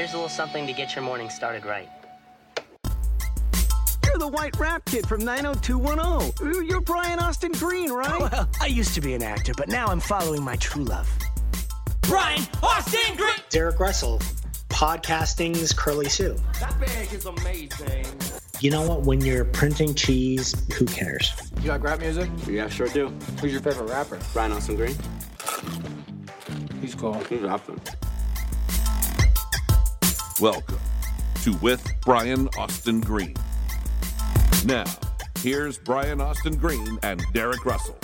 Here's a little something to get your morning started right. You're the white rap kid from 90210. You're Brian Austin Green, right? Oh, well, I used to be an actor, but now I'm following my true love. Brian Austin Green. Derek Russell, podcasting's Curly Sue. That bag is amazing. You know what? When you're printing cheese, who cares? You like rap music? Yeah, sure do. Who's your favorite rapper? Brian Austin Green. He's cool. He's rapping. Welcome to With Brian Austin Green. Now, here's Brian Austin Green and Derek Russell.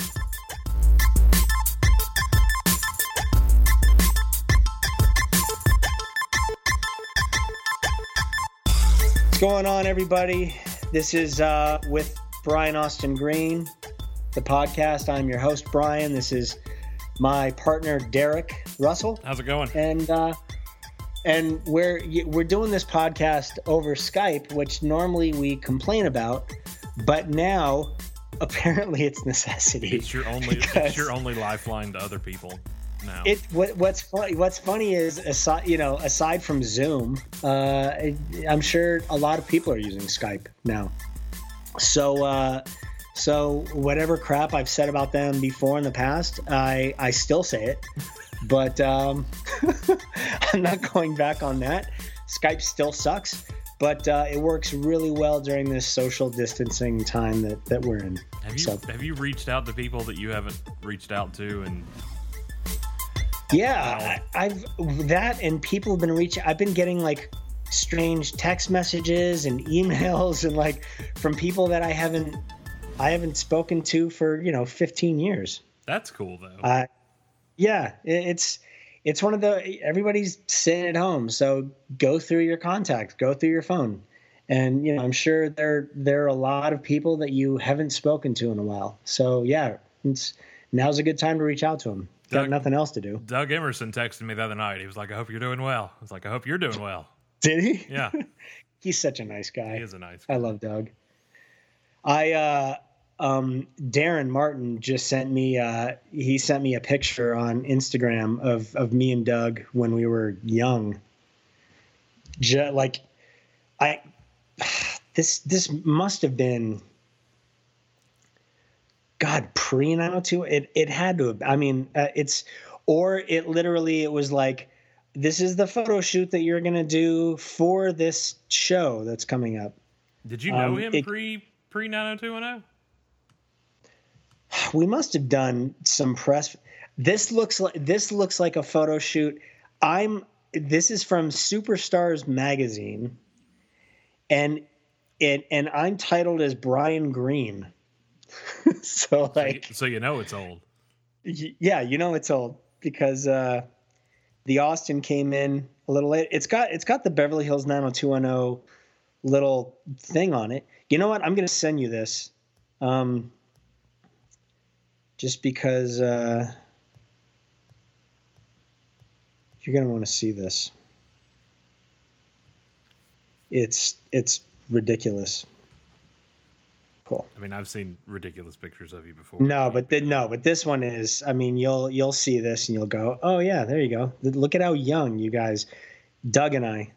What's going on, everybody? This is uh, with Brian Austin Green, the podcast. I'm your host, Brian. This is my partner, Derek Russell. How's it going? and uh, and we're we're doing this podcast over Skype, which normally we complain about, but now apparently it's necessity. It's your only it's your only lifeline to other people now. It what, what's funny what's funny is aside you know aside from Zoom, uh, I'm sure a lot of people are using Skype now. So. Uh, so whatever crap I've said about them before in the past, I I still say it, but um, I'm not going back on that. Skype still sucks, but uh, it works really well during this social distancing time that, that we're in. have you so- have you reached out to people that you haven't reached out to and Yeah, I, I've that and people have been reaching. I've been getting like strange text messages and emails and like from people that I haven't I haven't spoken to for you know 15 years. that's cool though. Uh, yeah, it's it's one of the everybody's sitting at home, so go through your contacts, go through your phone, and you know I'm sure there there are a lot of people that you haven't spoken to in a while. So yeah, it's now's a good time to reach out to them. Got nothing else to do. Doug Emerson texted me the other night. He was like, "I hope you're doing well." I was like, "I hope you're doing well." Did he? Yeah, He's such a nice guy. he is a nice. Guy. I love Doug. I uh um Darren Martin just sent me uh he sent me a picture on Instagram of of me and Doug when we were young. Ju- like I this this must have been God pre 902 it it had to have I mean uh, it's or it literally it was like this is the photo shoot that you're going to do for this show that's coming up. Did you know Um, him it- pre pre 90210? We must have done some press. This looks like this looks like a photo shoot. I'm this is from superstars magazine. And it and i'm titled as brian green so like so you know it's old. y- yeah you know it's old because uh the austin came in a little late. It's got it's got the beverly hills 90210 little thing on it. You know what? I'm gonna send you this. Um just because uh you're gonna want to see this it's it's ridiculous cool I mean, I've seen ridiculous pictures of you before. no, but the, no, but this one is. I mean, you'll you'll see this and you'll go, oh yeah, there you go. Look at how young you guys, Doug and I,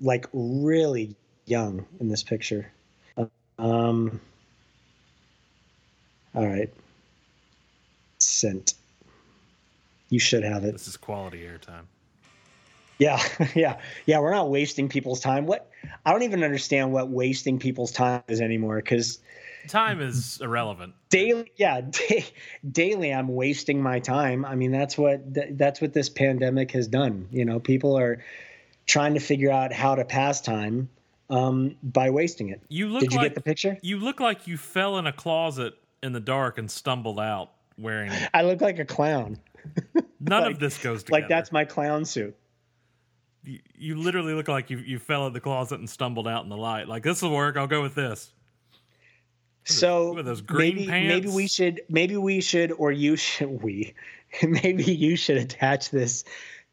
like really young in this picture. Um. All right. Sent. You should have it. this is quality airtime. Yeah, yeah, yeah. We're not wasting people's time. What? I don't even understand what wasting people's time is anymore. Because Time is irrelevant. daily yeah da- daily i'm wasting my time i mean that's what that's what this pandemic has done you know people are trying to figure out how to pass time um, by wasting it You look did you like get the picture you look like you fell in a closet in the dark and stumbled out wearing. i look like a clown None Like- of this goes together. like that's my clown suit you, you literally look like you you fell in the closet and stumbled out in the light. Like this will work. I'll go with this. so those green maybe pants. maybe we should maybe we should or you should we maybe you should attach this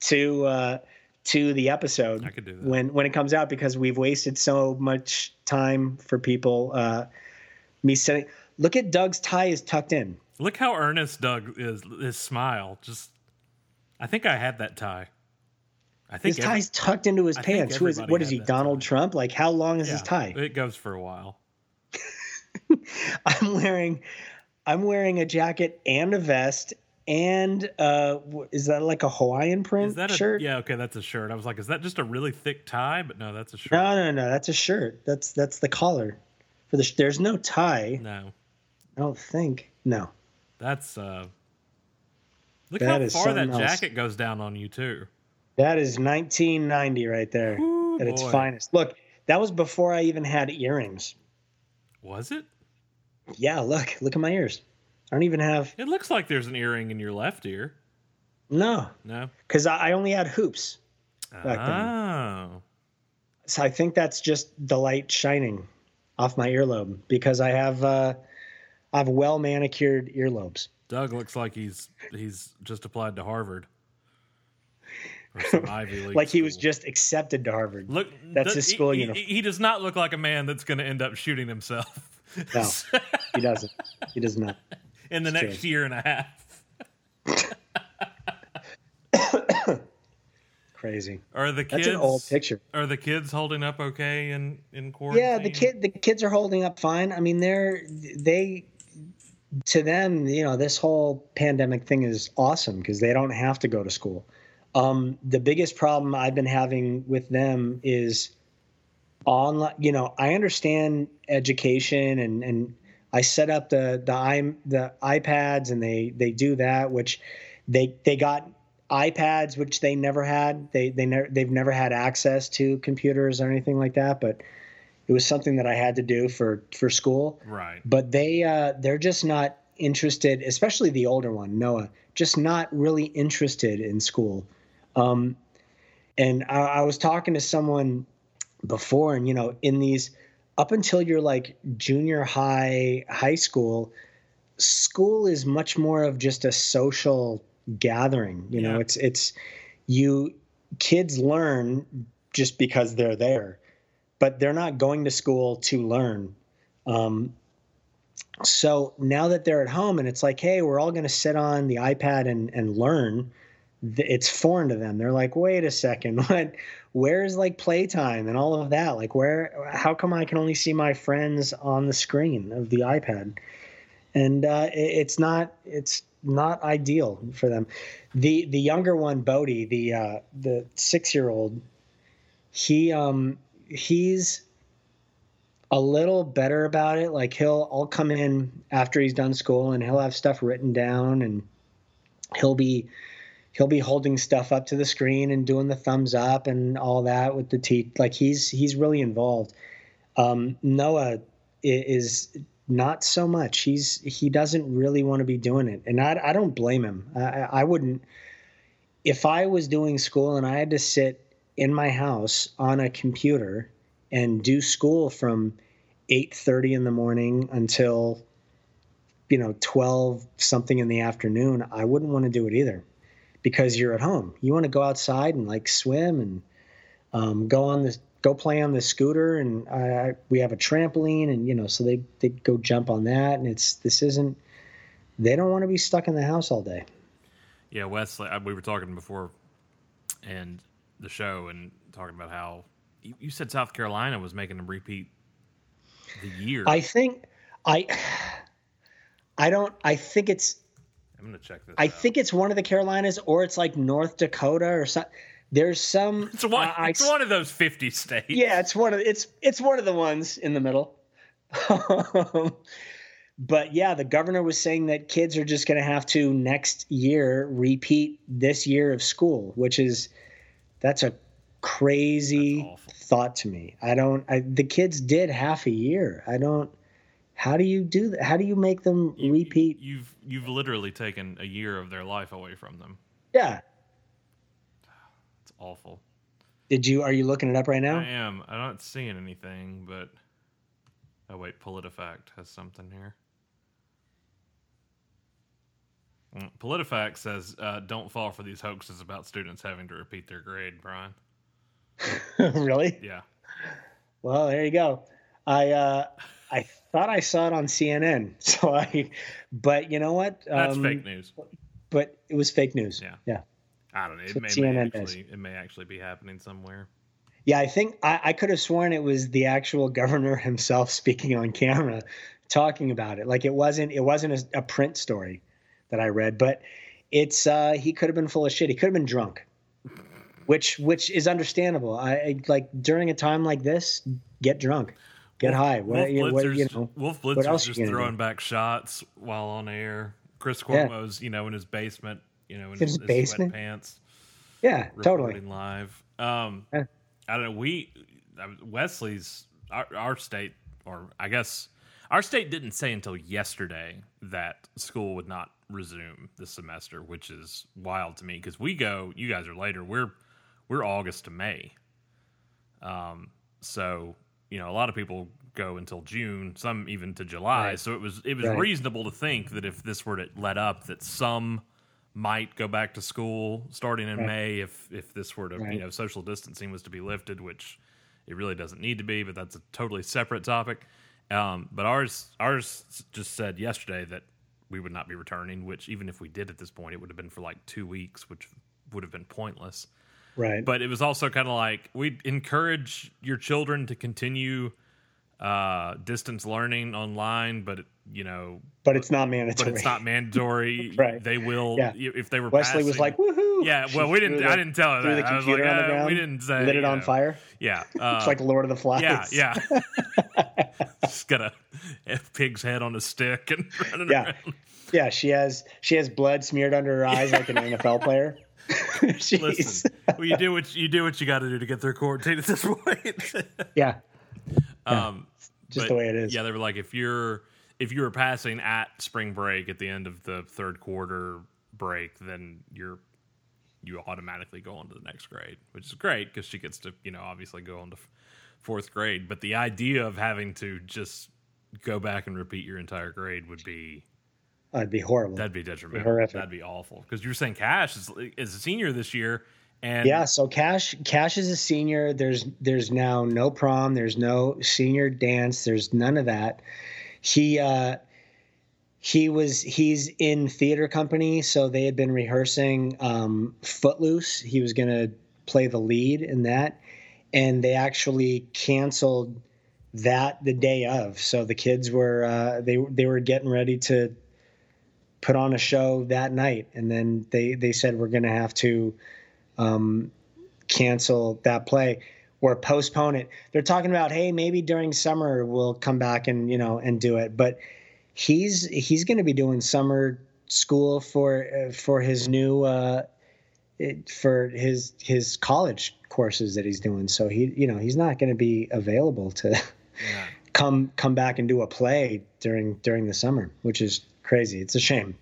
to uh to the episode I could do that. when when it comes out because we've wasted so much time for people uh me saying look at Doug's tie is tucked in Look how earnest Doug is. His smile. Just, I think I had that tie. I think His every- tie's tucked into his I pants. Who is? What is he? Donald tie. Trump? Like, how long is his tie? It goes for a while. I'm wearing, I'm wearing a jacket and a vest, and uh is that like a Hawaiian print Is that a shirt? Yeah, okay, that's a shirt. I was like, is that just a really thick tie? But no, that's a shirt. No, no, no. That's a shirt. That's that's the collar. For the sh- there's no tie. No. I don't think. No. That's uh Look That how far that else. jacket goes down on you too. That is 1990 right there Ooh, at its boy. finest. Look, that was before I even had earrings. Was it? Yeah, look, look at my ears. I don't even have It looks like there's an earring in your left ear. no, No. because I I only had hoops. Back then. Oh. So I think that's just the light shining off my earlobe because I have uh, I have well manicured earlobes. Doug looks like he's he's just applied to Harvard. Or some Ivy League. Like he was just accepted to Harvard. Look, That's th- his school he, uniform. He, he does not look like a man that's going to end up shooting himself No, he doesn't. He does not. in the It's next true. year and a half. Crazy. Are the That's kids an old picture. Are the kids holding up okay in in quarantine? Yeah, the kid the kids are holding up fine. I mean, they're they to them, you know, this whole pandemic thing is awesome because they don't have to go to school. Um, the biggest problem I've been having with them is online. You know, I understand education and and I set up the the i the iPads and they they do that, which they they got iPads, which they never had. They they never they've never had access to computers or anything like that. But it was something that I had to do for for school. Right. But they uh, they're just not interested, especially the older one, Noah, just not really interested in school. Um, and I, I was talking to someone before, and you know, in these up until you're like junior high, high school, school is much more of just a social gathering. You know, Yeah. it's it's you kids learn just because they're there, but they're not going to school to learn. Um, so now that they're at home and it's like, hey, we're all going to sit on the iPad and and learn. It's foreign to them. They're like, wait a second, what? Where's like playtime and all of that? Like, where? How come I can only see my friends on the screen of the iPad? And uh, it, it's not. It's not ideal for them. The the younger one, Bodhi, the uh, the six year old, he um he's a little better about it. Like he'll I'll come in after he's done school and he'll have stuff written down and he'll be he'll be holding stuff up to the screen and doing the thumbs up and all that with the te like he's he's really involved. Um, Noah is not so much. He's he doesn't really want to be doing it, and I I don't blame him. I I wouldn't if I was doing school and I had to sit in my house on a computer and do school from 8:30 in the morning until you know 12 something in the afternoon I wouldn't want to do it either because you're at home you want to go outside and like swim and um, go on this go play on the scooter and I, we have a trampoline and you know so they they go jump on that and it's this isn't they don't want to be stuck in the house all day Yeah, Wesley. I- We were talking before, and the show, and talking about how you, you said South Carolina was making them repeat the year. I think I I don't I think it's I'm gonna check this. I out. think it's one of the Carolinas or it's like North Dakota or something. There's some it's one. I- I- it's one of those fifty states. Yeah, it's one of it's it's one of the ones in the middle. but yeah, the governor was saying that kids are just going to have to next year repeat this year of school, which is that's a crazy That's thought to me. I don't I, the kids did half a year. I don't how do you do that? How do you make them You- repeat? You've you've literally taken a year of their life away from them. yeah. It's awful. Did you are you looking it up right now? I am. I'm not seeing anything, but oh wait, PolitiFact has something here. Mm, PolitiFact says, uh, "Don't fall for these hoaxes about students having to repeat their grade." Brian, really? yeah, Well, there you go. I uh, I thought I saw it on CNN. So I, but you know what? that's Um, fake news. But it was fake news. Yeah. Yeah. I don't know. It may, may actually, it may actually be happening somewhere. Yeah, I think I, I could have sworn it was the actual governor himself speaking on camera, talking about it. Like it wasn't it wasn't a, a print story that I read, but it's uh, he could have been full of shit. He could have been drunk, which which is understandable. I, I like during a time like this, get drunk, get high. What, Wolf you, what, you know, Wolf Blitzer's just gonna do? throwing back shots while on air. Chris Yeah. Cuomo's, you know, in his basement, you know, in In his, his basement? sweatpants, yeah, totally. live. Um, Yeah. I don't know. We Wesley's our, our state, or I guess our state didn't say until yesterday that school would not resume this semester, which is wild to me because we go. You guys are later. We're we're August to May. Um, so you know, a lot of people go until June, some even to July. Right. So it was it was Right. reasonable to think that if this were to let up, that some might go back to school starting in Right. May if if this were to you know social distancing was to be lifted, which it really doesn't need to be, but that's a totally separate topic. Um, but ours ours just said yesterday that we would not be returning, which even if we did at this point, it would have been for like two weeks, which would have been pointless. Right. But it was also kind of like we encourage your children to continue uh, distance learning online, but you know, but it's not mandatory. but it's not mandatory. Right. They will Yeah. if they were. Wesley was like, "Woohoo!" Yeah, well, we didn't. threw I didn't tell her threw that. the I was like, computer on the uh, ground, we didn't say. lit it on know. fire. Yeah, uh, It's like Lord of the Flies. yeah, yeah. Just got a, pig's head on a stick and running Yeah. around. Yeah, she has she has blood smeared under her eyes like an NFL player. Listen, well, you do what you do what you got to do to get through quarantine at this point. yeah, um, just the way it is. Yeah, they were like, if you're if you were passing at spring break at the end of the third quarter break, then you're you automatically go on to the next grade, which is great because she gets to you know obviously go on to f- fourth grade. But the idea of having to just go back and repeat your entire grade would be it'd be horrible. that'd be detrimental. horrific. That'd be awful because you were saying Cash is, is a senior this year, and yeah, so Cash Cash is a senior. There's there's now no prom. There's no senior dance. There's none of that. He uh, he was he's in theater company, so they had been rehearsing um, Footloose. He was to play the lead in that, and they actually canceled that the day of. So the kids were uh, they they were getting ready to put on a show that night, and then they they said we're to have to um, cancel that play or postpone it. They're talking about hey maybe during summer we'll come back and you know and do it, but he's he's going to be doing summer school for uh, for his new uh, it, for his his college courses that he's doing. So he you know he's not going to be available to Yeah. come come back and do a play during during the summer, which is crazy. It's a shame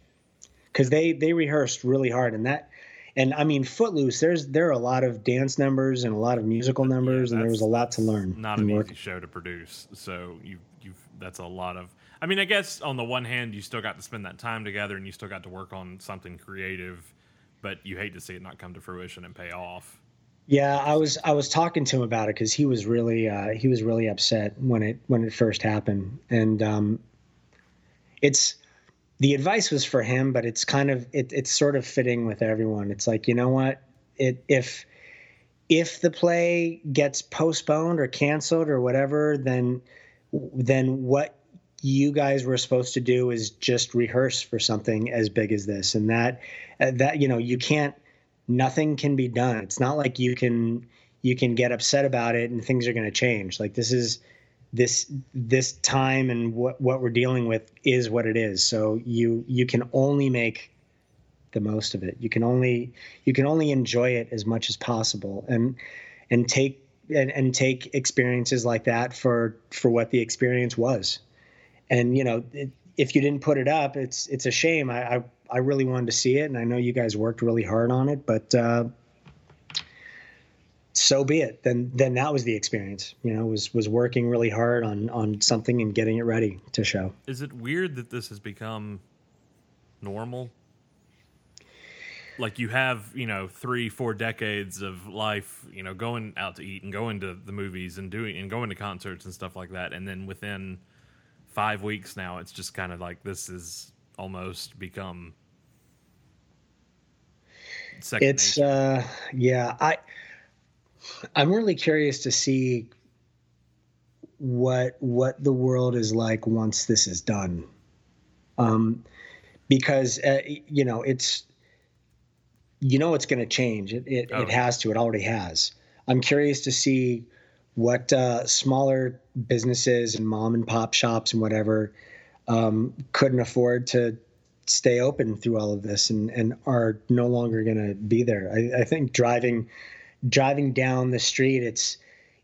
because they they rehearsed really hard and that. And I mean, Footloose. There's there are a lot of dance numbers and a lot of musical numbers, and there was a lot to learn. not an work. easy show to produce. So you you've that's a lot of. I mean, I guess on the one hand, you still got to spend that time together, and you still got to work on something creative, but you hate to see it not come to fruition and pay off. Yeah, I was I was talking to him about it because he was really uh, he was really upset when it when it first happened, and um, it's the advice was for him, but it's kind of it, it's sort of fitting with everyone. It's like you know what it if if the play gets postponed or canceled or whatever, then then what you guys were supposed to do is just rehearse for something as big as this, and that uh, that you know you can't nothing can be done. It's not like you can you can get upset about it and things are going to change. Like this is this this time and what what we're dealing with is what it is. So you you can only make the most of it. You can only you can only enjoy it as much as possible and and take and, and take experiences like that for for what the experience was. And you know, it, if you didn't put it up, it's it's a shame. I, I I really wanted to see it, and I know you guys worked really hard on it, but uh, so be it. Then then that was the experience. You know, was was working really hard on on something and getting it ready to show. Is it weird that this has become normal? Like you have, you know, three, four decades of life, you know, going out to eat and going to the movies and doing and going to concerts and stuff like that, and then within five weeks now, it's just kind of like this is almost become second it's uh yeah i i'm really curious to see what what the world is like once this is done. Um because uh, you know it's you know it's going to change. It it, Oh, it has to. It already has. I'm curious to see what uh smaller businesses and mom and pop shops and whatever um couldn't afford to stay open through all of this and and are no longer going to be there. I, I think driving driving down the street it's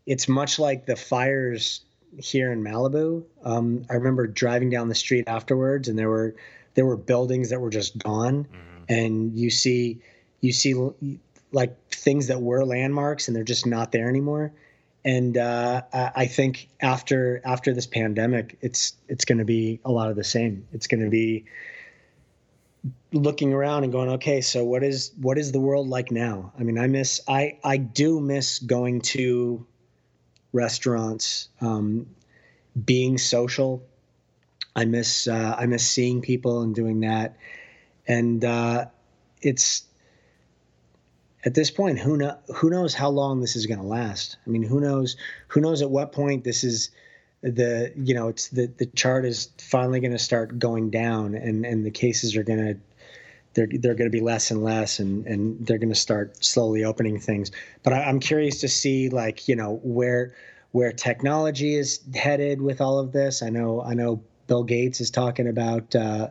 it's much like the fires here in Malibu. Um, I remember driving down the street afterwards, and there were there were buildings that were just gone, and you see you see like things that were landmarks, and they're just not there anymore. And uh, I I think after after this pandemic, it's it's going to be a lot of the same. It's going to be looking around and going, okay, so what is what is the world like now? I mean, I miss I I do miss going to restaurants, um, being social. I miss uh, I miss seeing people and doing that, and uh, it's at this point who know who knows how long this is going to last. I mean, who knows who knows at what point this is the you know it's the the chart is finally going to start going down and and the cases are going to they're they're going to be less and less and and they're going to start slowly opening things. But I, i'm curious to see like you know where where technology is headed with all of this. I know i know bill gates is talking about uh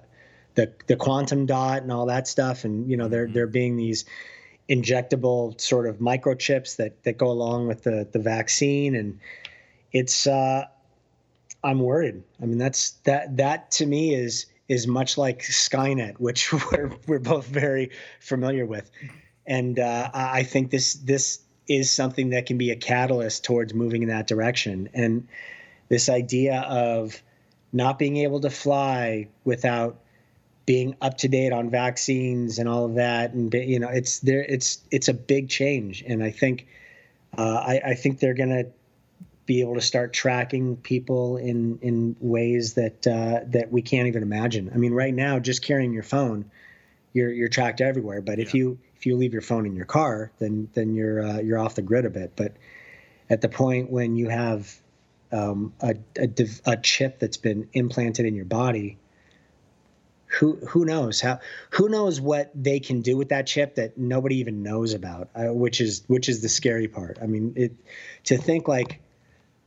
the the quantum dot and all that stuff and you know there there being these injectable sort of microchips that that go along with the the vaccine and it's uh I'm worried. I mean, that's that that to me is is much like Skynet, which we're we're both very familiar with, and uh, I think this this is something that can be a catalyst towards moving in that direction. And this idea of not being able to fly without being up to date on vaccines and all of that, and you know, it's there. It's it's a big change, and I think uh, I, I think they're gonna be able to start tracking people in in ways that uh, that we can't even imagine. I mean, right now, just carrying your phone, you're you're tracked everywhere. But if you if you leave your phone in your car, then then you're uh, you're off the grid a bit. But at the point when you have um, a, a div- a chip that's been implanted in your body, who who knows how who knows what they can do with that chip that nobody even knows about, uh, which is which is the scary part. I mean, it to think like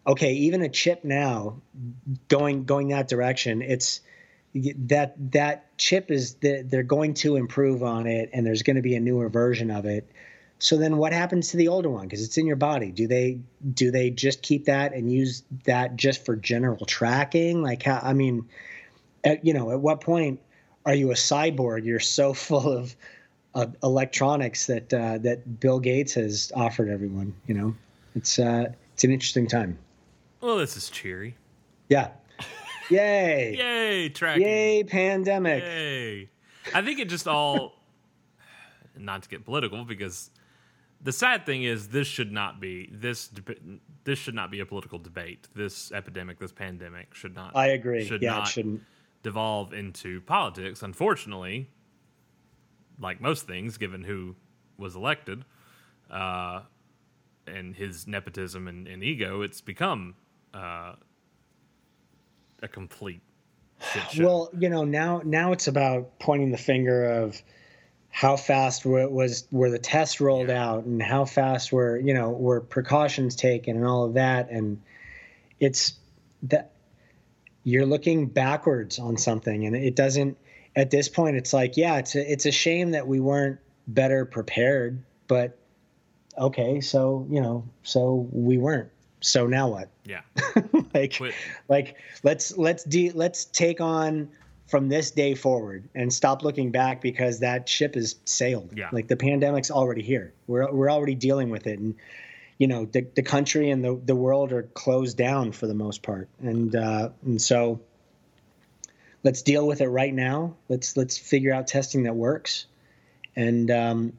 okay, even a chip now going going that direction, it's that that chip is the, they're going to improve on it, and there's going to be a newer version of it. So then, what happens to the older one? Because it's in your body. Do they do they just keep that and use that just for general tracking? Like how? I mean, at, you know, at what point are you a cyborg? You're so full of, of electronics that uh, that Bill Gates has offered everyone. You know, it's uh, it's an interesting time. Well, this is cheery. Yeah. Yay. Yay, tracking. Yay, pandemic. Yay. I think it just all, not to get political, because the sad thing is this should not be this this should not be a political debate. This epidemic, this pandemic, should not. I agree. Should yeah, not it shouldn't. devolve into politics. Unfortunately, like most things, given who was elected, uh, and his nepotism and, and ego, it's become uh, a complete. Well, you know, now now it's about pointing the finger of how fast were, was were the tests rolled out and how fast were you know were precautions taken and all of that. And it's that you're looking backwards on something and it doesn't at this point it's like yeah it's a, it's a shame that we weren't better prepared but okay so you know so we weren't so now what? Yeah. like Quit. like let's let's de- let's take on from this day forward and stop looking back because that ship has sailed. Yeah. like the pandemic's already here. We're we're already dealing with it. And you know the, the country and the, the world are closed down for the most part. And uh and so let's deal with it right now. Let's let's figure out testing that works. And um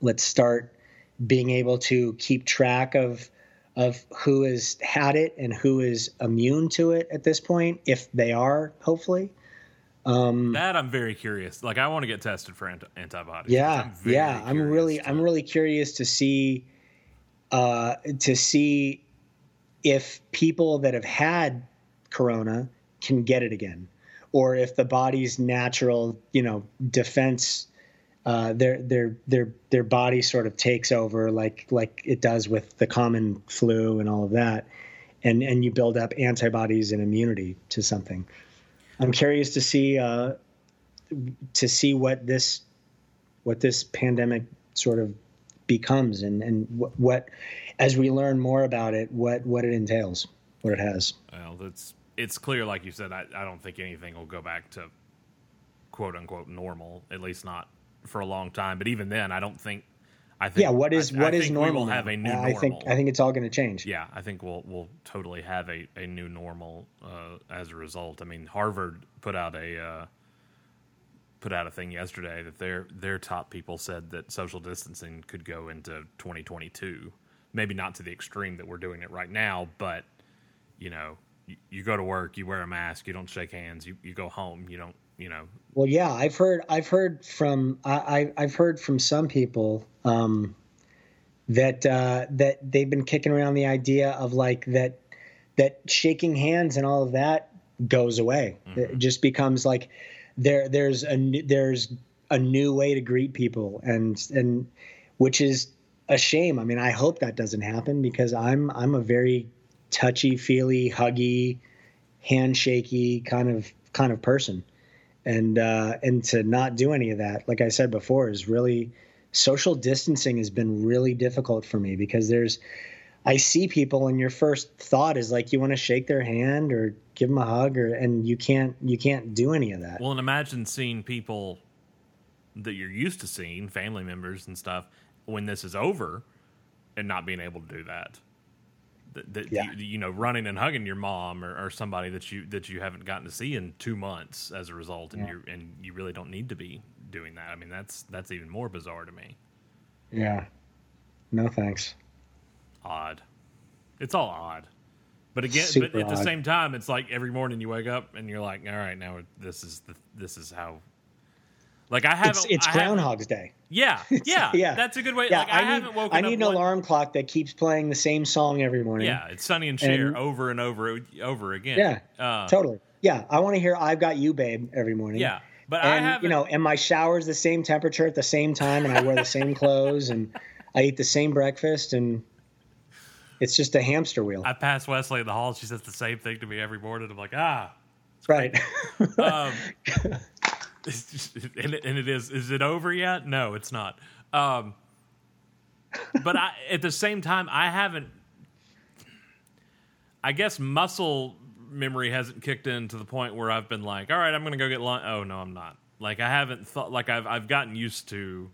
let's start being able to keep track of of who has had it and who is immune to it at this point, if they are, hopefully. Um, That I'm very curious. Like I want to get tested for anti- antibodies. yeah, I'm yeah. I'm really, to- I'm really curious to see, uh, to see if people that have had corona can get it again, or if the body's natural, you know, defense, uh, their their their their body sort of takes over, like like it does with the common flu and all of that, and and you build up antibodies and immunity to something. I'm curious to see uh, to see what this what this pandemic sort of becomes and and what, as we learn more about it what what it entails what it has Well, it's it's clear, like you said. I, I don't think anything will go back to quote unquote normal. At least not for a long time. But even then, I don't think. I think yeah what is I, what I is normal We will have a new i normal. think i think it's all going to change Yeah, I think we'll we'll totally have a, a new normal uh, as a result. I mean, Harvard put out a uh, put out a thing yesterday that their their top people said that social distancing could go into 2022. Maybe not to the extreme that we're doing it right now, but you know, you, you go to work, you wear a mask, you don't shake hands, you, you go home, you don't, you know, Well, yeah, I've heard I've heard from I, I I've heard from some people um, that uh, that they've been kicking around the idea of like that that shaking hands and all of that goes away. It just becomes like there there's a there's a new way to greet people and and which is a shame. I mean, I hope that doesn't happen because I'm I'm a very touchy feely, huggy, handshaky kind of kind of person and uh, and to not do any of that, like I said before, is really social distancing has been really difficult for me because there's I see people and your first thought is like you want to shake their hand or give them a hug or and you can't you can't do any of that. Well, and imagine seeing people that you're used to seeing, family members and stuff, when this is over, and not being able to do that. That, that Yeah. you, you know, running and hugging your mom or, or somebody that you that you haven't gotten to see in two months as a result, and you and you really don't need to be doing that. I mean, that's that's even more bizarre to me. yeah. No thanks. Odd. It's all odd. But again, but Super at the same time, it's like every morning you wake up and you're like, all right, now this is the, this is how. Like I haven't. It's it's I haven't- Groundhog's Day. Yeah, yeah, yeah. that's a good way. Yeah, like, I, I, need haven't woken up. I need an one- alarm clock that keeps playing the same song every morning. Yeah, it's Sonny and Cher And- over and over over again. Yeah, uh, totally. Yeah, I want to hear "I've Got You, Babe" every morning. Yeah, but I and haven't. you know, and my shower's the same temperature at the same time, and I wear the same clothes, and I eat the same breakfast, and it's just a hamster wheel. I pass Wesley in the hall. She says the same thing to me every morning. I'm like, ah. right. Um, and, it, and it is. Is it over yet? No, it's not. Um, but I, at the same time, I haven't. I guess muscle memory hasn't kicked in to the point where I've been like, all right, I'm going to go get lunch. Oh no, I'm not. Like I haven't thought. Like I've I've gotten used to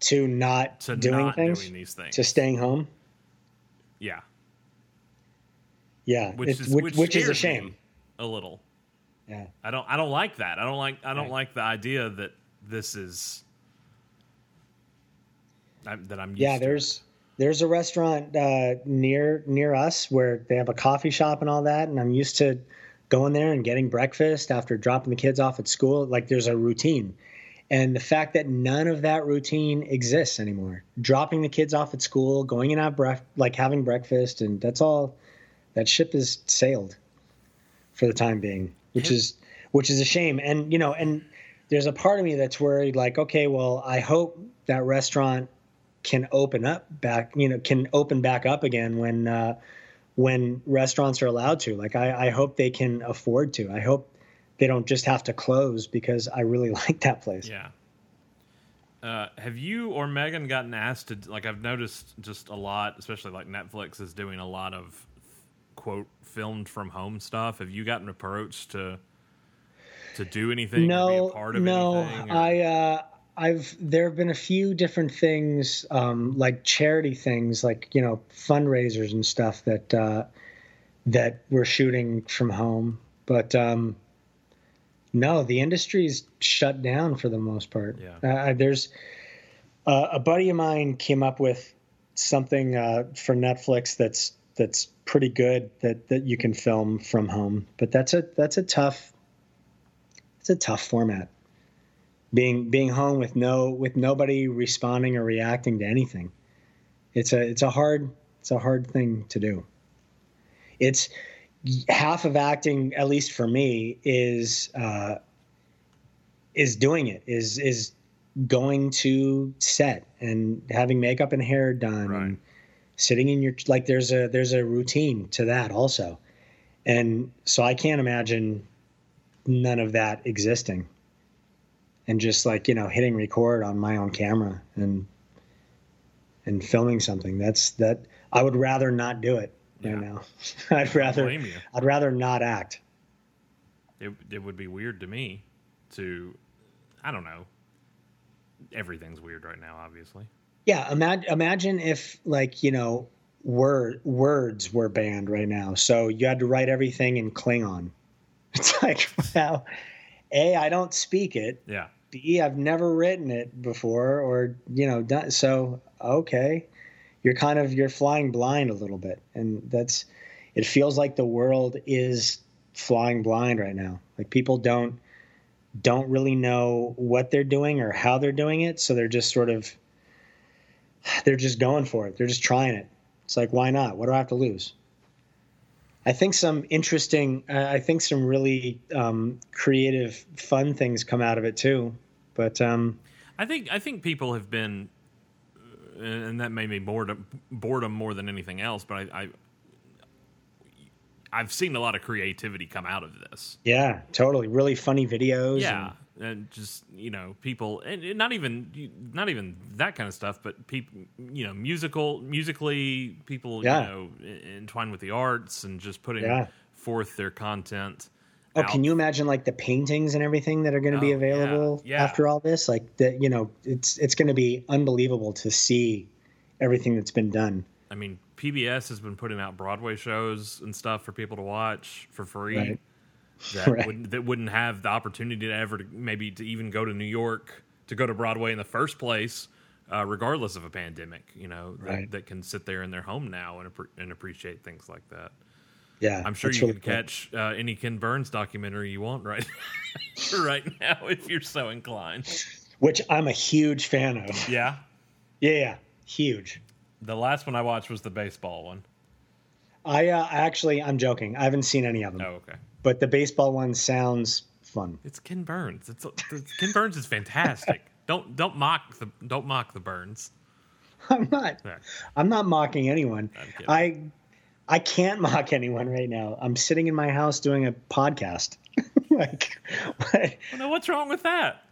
to not to doing not things, doing these things. to staying home. yeah, Yeah, which is which, which is a shame. me a little. Yeah. I don't I don't like that. I don't like I don't Right. like the idea that this is I'm, that I'm used Yeah, there's there's a restaurant uh, near near us where they have a coffee shop and all that, and I'm used to going there and getting breakfast after dropping the kids off at school. Like there's a routine, and the fact that none of that routine exists anymore. Dropping the kids off at school, going and have bref- like having breakfast, and that's all. That ship has sailed for the time being, which is which is a shame. And you know, and there's a part of me that's worried, like, okay, well, I hope that restaurant can open up back, you know, can open back up again when uh, when restaurants are allowed to. Like, I, I hope they can afford to. I hope they don't just have to close because I really like that place. Yeah. Uh, have you or Megan gotten asked to like? I've noticed just a lot, especially like Netflix is doing a lot of quote filmed from home stuff. Have you gotten approached to to do anything? no, a part of no, anything, I, uh, I've there have been a few different things, um, like charity things, like you know fundraisers and stuff that uh, that we're shooting from home. But um, no, the industry's shut down for the most part. Yeah. Uh, there's uh, a buddy of mine came up with something uh, for Netflix that's that's pretty good that that you can film from home. But that's a that's a tough it's a tough format. Being being home with no with nobody responding or reacting to anything. It's a it's a hard it's a hard thing to do. It's half of acting, at least for me, is uh, is doing it is is going to set and having makeup and hair done Right. Sitting in your like there's a there's a routine to that also and so i can't imagine none of that existing and just like you know hitting record on my own camera and and filming something that's that i would rather not do it Yeah. right now i'd rather blame you. i'd rather not act It it would be weird to me to, I don't know. Everything's weird right now, obviously. Yeah, imagine imagine if like you know word words were banned right now, so you had to write everything in Klingon. It's like, well, a I don't speak it. Yeah. B I've never written it before, or you know, done, so okay, you're kind of you're flying blind a little bit, and that's it feels like the world is flying blind right now. Like people don't don't really know what they're doing or how they're doing it, so they're just sort of they're just going for it. They're just trying it. It's like, why not? What do I have to lose? I think some interesting, uh, I think some really um, creative, fun things come out of it too. But um, I think I think people have been, uh, and that made me boredom boredom more than anything else. But I, I I've seen a lot of creativity come out of this. yeah, totally, really funny videos. Yeah, and just you know people, and not even not even that kind of stuff, but people, you know, musical musically, people, Yeah. you know, entwined with the arts and just putting Yeah. forth their content. Oh, out. can you imagine like the paintings and everything that are going to be Oh, yeah, available yeah. after all this? Like that, you know, it's it's going to be unbelievable to see everything that's been done. I mean, PBS has been putting out Broadway shows and stuff for people to watch for free. Right. That Right. wouldn't that wouldn't have the opportunity to ever to, maybe to even go to New York to go to Broadway in the first place, uh, regardless of a pandemic. You know, that, Right. that can sit there in their home now and and appreciate things like that. Yeah, I'm sure you really can cool. catch uh, any Ken Burns documentary you want right right now if you're so inclined. which I'm a huge fan of. Yeah. Yeah, yeah, huge. The last one I watched was the baseball one. I uh, actually, I'm joking. I haven't seen any of them, Oh, okay. But the baseball one sounds fun. It's Ken Burns. It's, it's Ken Burns is fantastic. don't don't mock the don't mock the Burns. I'm not. I'm not mocking anyone. I I can't mock anyone right now. I'm sitting in my house doing a podcast. like, what? Well, what's wrong with that?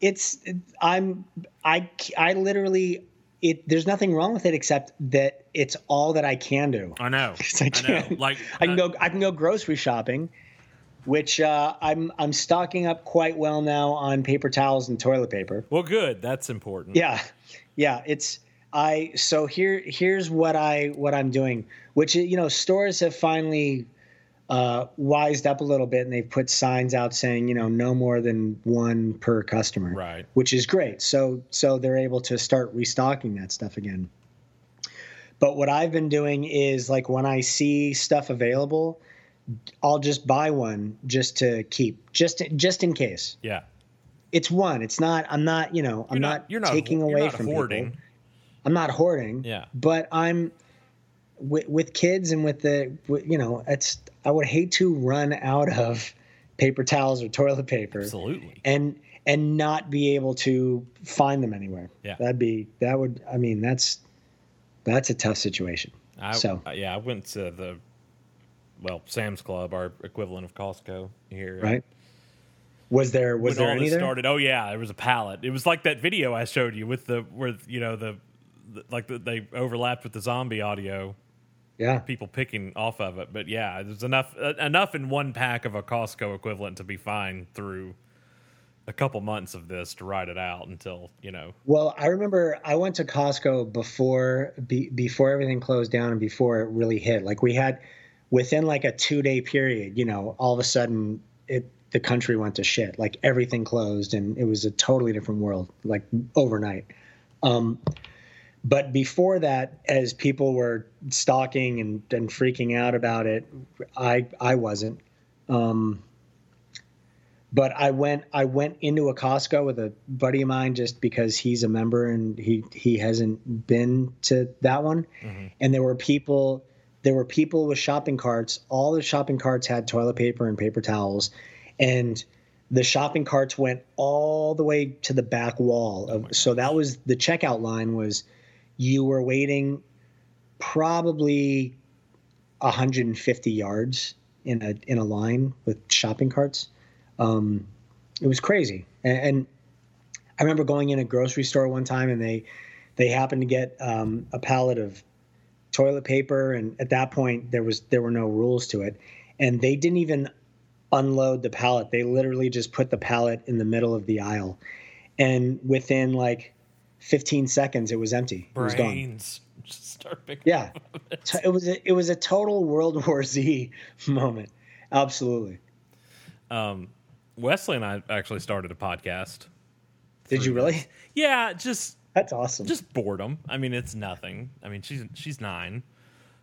it's I'm I I literally it. There's nothing wrong with it except that it's all that I can do. I know. I I know. Like I can uh, go. I can go grocery shopping, which uh, I'm I'm stocking up quite well now on paper towels and toilet paper. Well, good. That's important. Yeah, yeah. It's I. So here here's what I what I'm doing. Which you know stores have finally uh, wised up a little bit and they've put signs out saying you know no more than one per customer. Right. Which is great. So so they're able to start restocking that stuff again. But what I've been doing is like when I see stuff available, I'll just buy one just to keep, just just in case. Yeah. It's one. It's not. I'm not. You know. I'm You're not, not. You're not taking away not from hoarding. people. I'm not hoarding. Yeah. But I'm with, with kids and with the with, you know it's I would hate to run out of paper towels or toilet paper Absolutely. and and not be able to find them anywhere. Yeah. That'd be that would I mean that's that's a tough situation. I, So- yeah, I went to the well Sam's Club, our equivalent of Costco here. Right? Was there was when there all any this there? started, oh yeah, there was a pallet. It was like that video I showed you with the where you know the, the like the, they overlapped with the zombie audio, Yeah. people picking off of it. But yeah, there's enough uh, enough in one pack of a Costco equivalent to be fine through a couple months of this to ride it out until you know. Well, I remember I went to Costco before be, before everything closed down and before it really hit. Like we had within like a 2-day period, you know, all of a sudden it the country went to shit. Like everything closed and it was a totally different world like overnight. Um but before that as people were stalking and, and freaking out about it, I I wasn't. Um but I went I went into a Costco with a buddy of mine just because he's a member and he he hasn't been to that one, and there were people there were people with shopping carts. All the shopping carts had toilet paper and paper towels, and the shopping carts went all the way to the back wall. Of, so that was the checkout line was you were waiting probably 150 yards in a in a line with shopping carts. Um, it was crazy, and, and I remember going in a grocery store one time, and they they happened to get um, a pallet of toilet paper, and at that point there was there were no rules to it, and they didn't even unload the pallet. They literally just put the pallet in the middle of the aisle, and within like 15 seconds, it was empty. It was gone. Just start picking. Yeah, T- it was a, it was a total World War Z moment. Absolutely. Um, Wesley and I actually started a podcast. Did you really? Yeah, just That's awesome. just boredom. I mean, it's nothing. I mean, she's she's nine,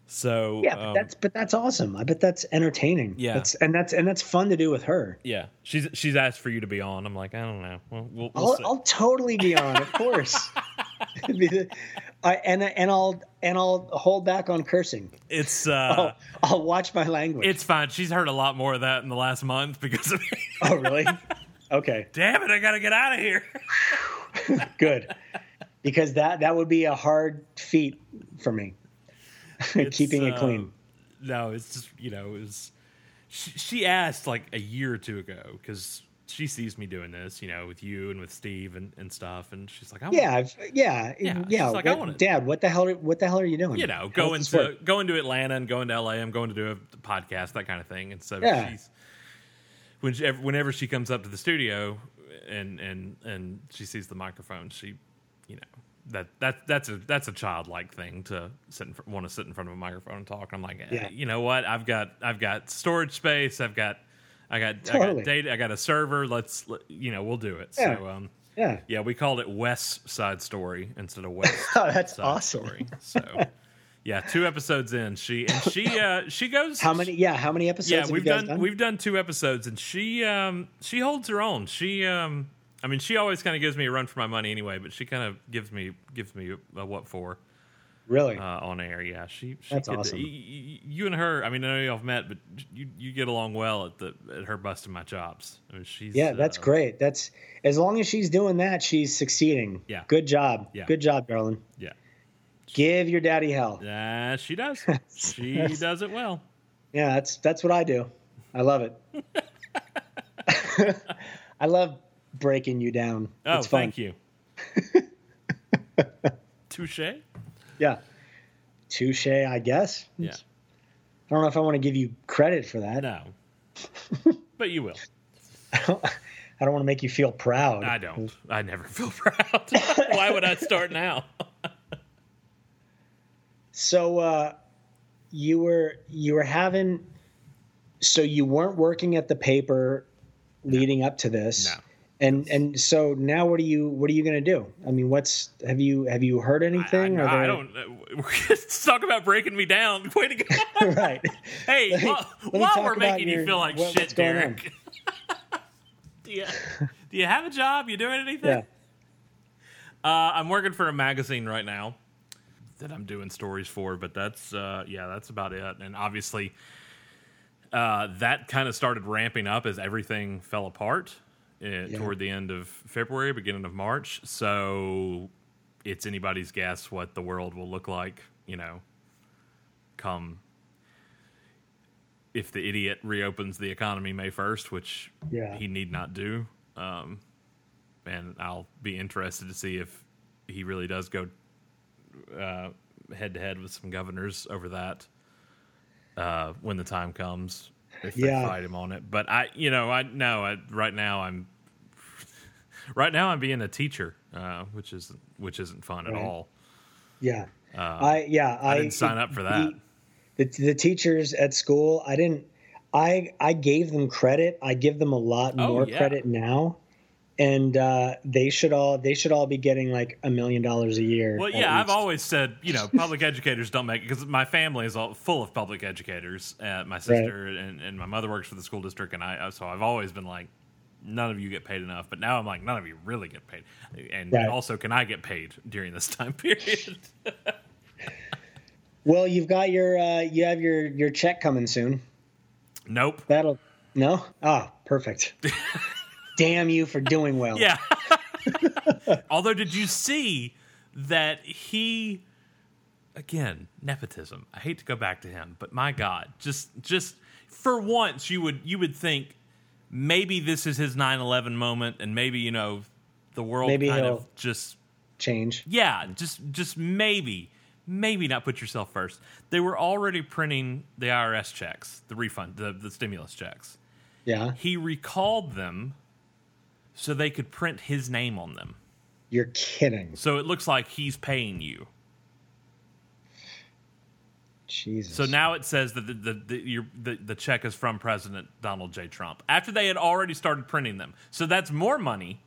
so yeah, but um, that's but that's awesome. I bet that's entertaining. Yeah. that's, and that's and that's fun to do with her. yeah. She's she's asked for you to be on. I'm like, I don't know. Well, we'll, we'll I'll. I'll totally be on, of course. I, and and I'll and I'll hold back on cursing. it's I'll, uh, I'll watch my language. it's fine. She's heard a lot more of that in the last month because of me. oh really? Okay, Damn it! I gotta get out of here. good. Because that that would be a hard feat for me. Keeping it clean. Um, no, it's just you know, it was. She, she asked like a year or two ago because she sees me doing this, you know, with you and with Steve and, and stuff, and she's like, I want, Yeah, I've, yeah, Yeah, yeah. like, I wanna- Dad, what the hell? Are, what the hell are you doing? you know, going to going to Atlanta and going to LA. I'm going to do a podcast, that kind of thing. And so Yeah. she's when she, whenever she comes up to the studio and and and she sees the microphone, she, you know, that that that's a that's a childlike thing to sit in, want to sit in front of a microphone and talk. I'm like, Yeah. you know what? I've got I've got storage space. I've got I got I got data. I got a server. Let's you know we'll do it. Yeah. So um. Yeah. Yeah, we called it West Side Story instead of West. Oh, that's Side awesome. Story. So, yeah, two episodes in, she and she uh she goes. How many? Yeah, how many episodes? Yeah, have we've you guys done, we've done two episodes, and she um she holds her own. She um I mean she always kind of gives me a run for my money anyway, but she kind of gives me gives me a what for really. uh, on air. Yeah, she, she That's could- awesome. y- y- you and her, I mean, I know y'all have met, but you you get along well at the at her busting my chops. I mean, she's yeah, that's uh, great. That's as long as she's doing that, she's succeeding. Yeah. Good job. Yeah. Good job, darling. Yeah. Give your daddy hell. Yeah, she does. she does it well. Yeah, that's that's what I do. I love it. I love breaking you down. Oh, it's fun. thank you. Touche. Yeah. Touche, I guess. Yeah. I don't know if I want to give you credit for that. No. but you will. I don't want to make you feel proud. I don't. I never feel proud. Why would I start now? So uh, you were you were having so you weren't working at the paper leading up to this. No. And and so now what are you what are you going to do? I mean, what's have you have you heard anything? I, I there- don't. uh, Let's talk about breaking me down. Way to go. right. Hey, Let while, let while we're making you feel like what- shit, what's going on. Derek, do you do you have a job? You doing anything? Yeah. Uh, I'm working for a magazine right now that I'm doing stories for, but that's uh, yeah, that's about it. And obviously, uh, that kind of started ramping up as everything fell apart uh, toward the end of February, beginning of March. So it's anybody's guess what the world will look like, you know, come if the idiot reopens the economy May 1st, which Yeah. he need not do. Um, and I'll be interested to see if he really does go head to head with some governors over that uh, when the time comes. If they fight him on it, but I, you know, I no, I, right now I'm right now I'm being a teacher, uh, which is which isn't fun at all. Yeah. I yeah, I, I didn't sign up for that. The, the teachers at school, I didn't I I gave them credit. I give them a lot Oh, more yeah. credit now. And uh, they should all they should all be getting like a million dollars a year. Well, yeah, I've always said, you know, public educators don't make it because my family is all full of public educators. Uh, my sister and, and my mother works for the school district, and I so I've always been like, none of you get paid enough. But now I'm like, none of you really get paid. And Right. also, can I get paid during this time period? Well, you've got your uh, you have your your check coming soon. nope. That'll no. Ah, perfect. Damn you for doing well. Yeah. Although, did you see that he again nepotism? I hate to go back to him, but my God, just just for once, you would you would think maybe this is his 9-11 moment, and maybe you know the world Maybe kind of just Change. yeah, just just maybe maybe not put yourself first. They were already printing the IRS checks, the refund, the the stimulus checks. Yeah. He recalled them so they could print his name on them. You're kidding. So it looks like he's paying you. Jesus. So now it says that the the, the, your, the the check is from President Donald J. Trump after they had already started printing them. So that's more money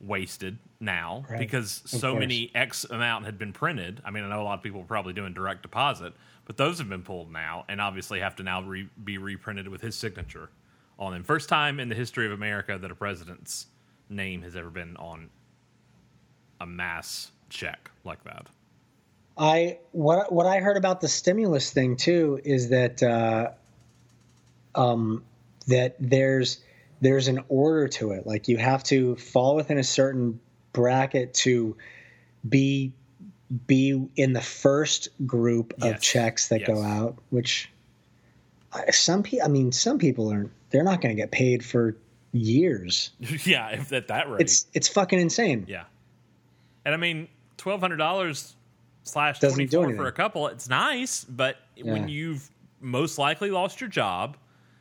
wasted now Right. because Of so course. many X amount had been printed. I mean, I know a lot of people were probably doing direct deposit, but those have been pulled now and obviously have to now re- be reprinted with his signature on them. First time in the history of America that a president's name has ever been on a mass check like that. I what what I heard about the stimulus thing too is that uh, um, that there's there's an order to it. Like you have to fall within a certain bracket to be be in the first group of Yes. checks that go out. Which some people, I mean, some people are they're not going to get paid for years. yeah, if at that rate. It's it's fucking insane. Yeah, and I mean twelve hundred dollars slash twenty four for a couple. It's nice, but when you've most likely lost your job,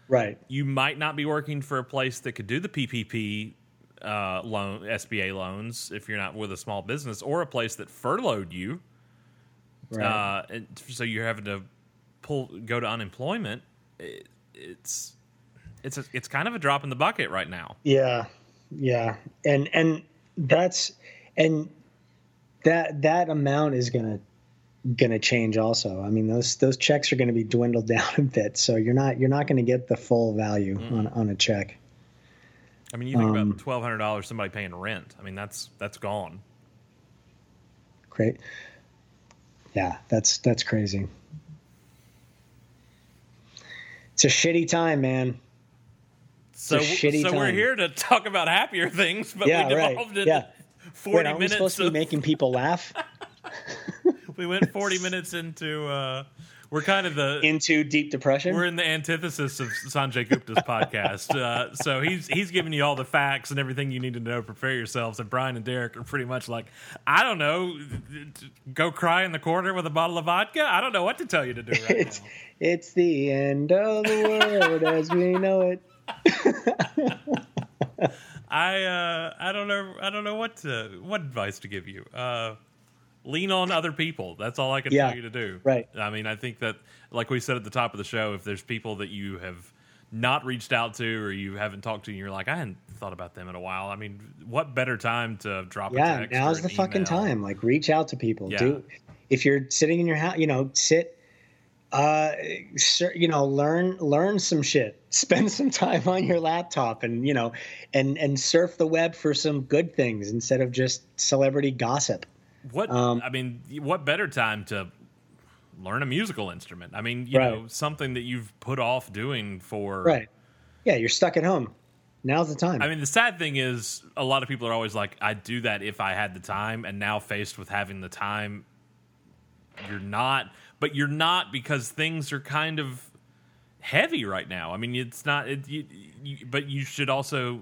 Right. you might not be working for a place that could do the PPP uh, loan, SBA loans, if you're not with a small business, or a place that furloughed you. Right. Uh, and so you're having to pull go to unemployment. It, it's it's a, it's kind of a drop in the bucket right now. Yeah, yeah, and and that's and that that amount is gonna gonna change also. I mean those those checks are gonna be dwindled down a bit, so you're not you're not gonna get the full value on on a check. I mean, you think Um, about twelve hundred dollars somebody paying rent. I mean, that's that's gone. Great. Yeah, that's that's crazy. It's a shitty time, man. So, so we're here to talk about happier things, but Yeah, we right. devolved into Yeah. Wait, forty aren't we minutes. supposed to be making people laugh we went forty minutes into. Uh, we're kind of the into deep depression? we're in the antithesis of Sanjay Gupta's podcast. Uh, so he's he's giving you all the facts and everything you need to know. to Prepare yourselves. And Brian and Derek are pretty much like, I don't know, go cry in the corner with a bottle of vodka. I don't know what to tell you to do right it's now. it's the end of the world as we know it. I uh, I don't know I don't know what to what advice to give you. Uh, lean on other people. That's all I can Yeah, tell you to do. right. I mean, I think that like we said at the top of the show, if there's people that you have not reached out to or you haven't talked to, and you're like, I hadn't thought about them in a while. I mean, what better time to drop a Yeah, text? now's the an fucking time. Like, reach out to people. Yeah. Do if you're sitting in your house, you know, sit. Uh, you know, learn learn some shit. Spend some time on your laptop, and you know, and and surf the web for some good things instead of just celebrity gossip. What Um, I mean, what better time to learn a musical instrument? I mean, you Right. know, something that you've put off doing for Right. Yeah, you're stuck at home. Now's the time. I mean, the sad thing is, a lot of people are always like, "I'd do that if I had the time," and now faced with having the time, you're not. But you're not because things are kind of heavy right now. I mean, it's not. It, you, you, but you should also.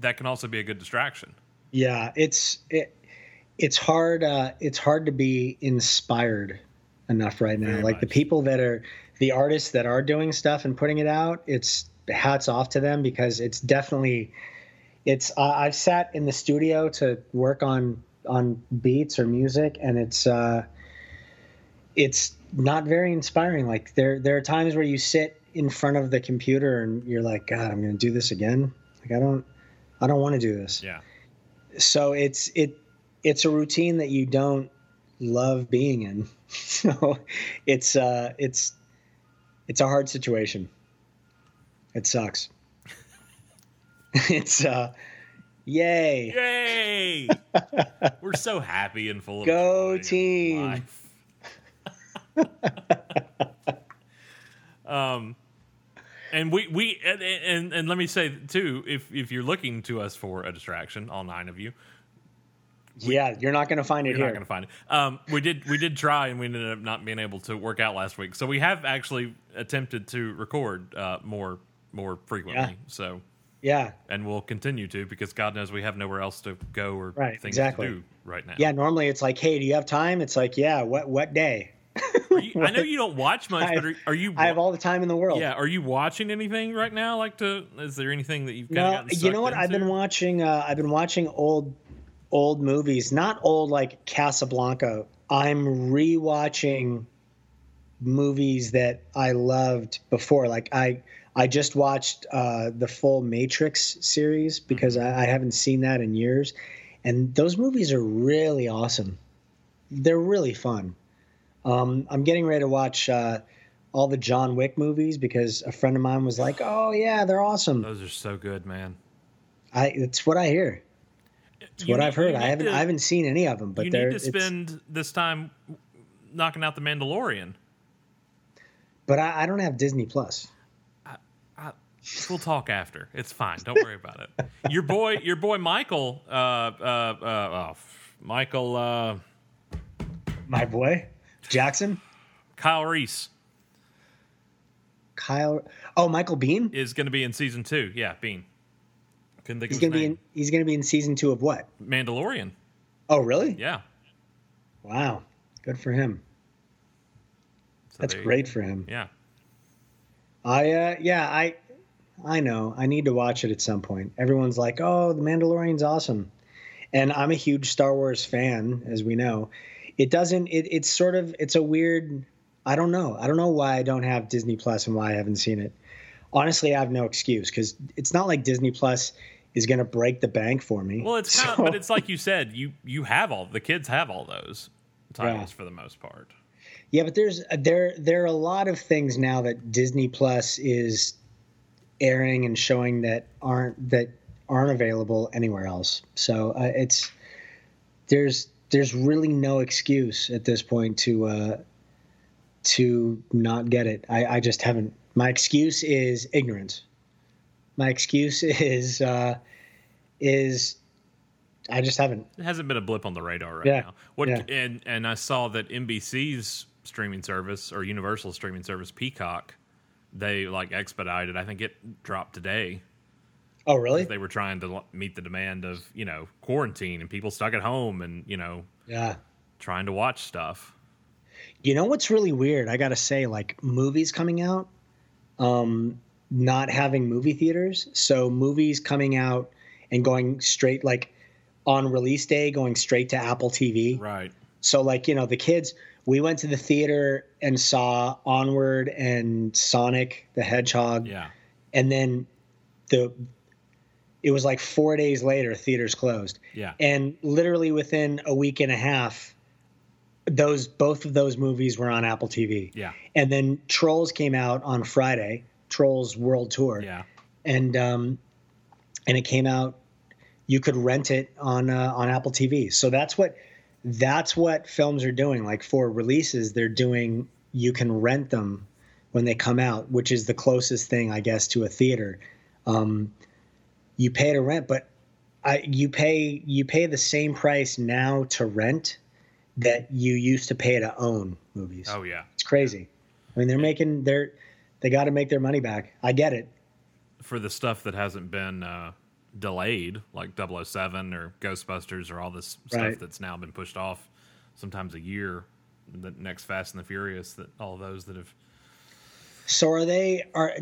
That can also be a good distraction. Yeah, it's it, it's hard. Uh, it's hard to be inspired enough right now. Very like the people that are the artists that are doing stuff and putting it out. It's hats off to them because it's definitely. It's uh, I've sat in the studio to work on on beats or music, and it's uh, it's not very inspiring. Like there there are times where you sit in front of the computer and you're like, God, I'm going to do this again. Like I don't I don't want to do this Yeah. so it's it it's a routine that you don't love being in so it's uh it's it's a hard situation it sucks it's uh, yay, Yay! We're so happy and full of Go team. life. um, and we we and, and and let me say too, if if you're looking to us for a distraction, all nine of you, yeah. You're not gonna find it you're here. not going to find it. Um, we did we did try, and we ended up not being able to work out last week. So we have actually attempted to record uh, more more frequently. Yeah. So yeah, and we'll continue to because God knows we have nowhere else to go or Right, things exactly. to do right now. yeah. Normally it's like, hey, do you have time? It's like, yeah. What what day? You- I know you don't watch much, I- but are, are you? I have all the time in the world. yeah, are you watching anything right now? Like to? Is there anything that you've kind No, of gotten you know what? I've been watching. Uh, I've been watching old, old movies. Not old like Casablanca. I'm rewatching movies that I loved before. Like I, I just watched uh, the full Matrix series because I, I haven't seen that in years, and those movies are really awesome. They're really fun. Um, I'm getting ready to watch uh, all the John Wick movies because a friend of mine was like, "Oh yeah, they're awesome." Those are so good, man. I it's what I hear. It's You what need- I've heard. I haven't to- I haven't seen any of them, but you need to spend this time knocking out the Mandalorian. but I, I don't have Disney Plus. We'll talk after. It's fine. Don't worry about it. Your boy, your boy Michael, uh, uh, uh, oh, Michael, uh, My boy Jackson, Kyle Reese Kyle. Oh, Michael Biehn. is going to be in season two. Yeah, Biehn. Couldn't think He's gonna be in. He's gonna be in season two of what? Mandalorian. Oh, really? Yeah. Wow. Good for him. So That's there you- great for him. Yeah. I uh yeah I I know I need to watch it at some point. Everyone's like, "Oh, The Mandalorian's awesome," and I'm a huge Star Wars fan, as we know. It doesn't. It, it's sort of. It's a weird. I don't know. I don't know why I don't have Disney Plus and why I haven't seen it. Honestly, I have no excuse because it's not like Disney Plus is going to break the bank for me. Well, it's kind of, but it's like you said, you you have all the kids have all those titles Yeah. for the most part. Yeah, but there's there there are a lot of things now that Disney Plus is airing and showing that aren't that aren't available anywhere else. So uh, it's there's there's really no excuse at this point to uh, to not get it. I, I just haven't. My excuse is ignorance. My excuse is uh, is I just haven't. It hasn't been a blip on the radar right Yeah. now. What Yeah. and and I saw that NBC's streaming service or Universal streaming service Peacock, they like expedited. I think it dropped today. Oh really? They were trying to meet the demand of you know quarantine and people stuck at home and you know Yeah. trying to watch stuff. You know what's really weird? I gotta say, like movies coming out, um, not having movie theaters. So movies coming out and going straight, like on release day, going straight to Apple TV. Right. So like you know the kids, we went to the theater and saw Onward and Sonic the Hedgehog, Yeah. and then the it was like four days later theaters closed Yeah. and literally within a week and a half those both of those movies were on apple tv Yeah. and then trolls came out on friday trolls world tour Yeah. and um and it came out you could rent it on uh, on apple tv so that's what that's what films are doing like for releases they're doing you can rent them when they come out which is the closest thing i guess to a theater um you pay to rent but I, you pay you pay the same price now to rent that you used to pay to own movies Oh yeah. it's crazy i mean they're making they're they got to make their money back i get it For the stuff that hasn't been uh, delayed, like 007 or Ghostbusters or all this stuff Right. that's now been pushed off, sometimes a year. The next Fast and the Furious, that all those that have So are they are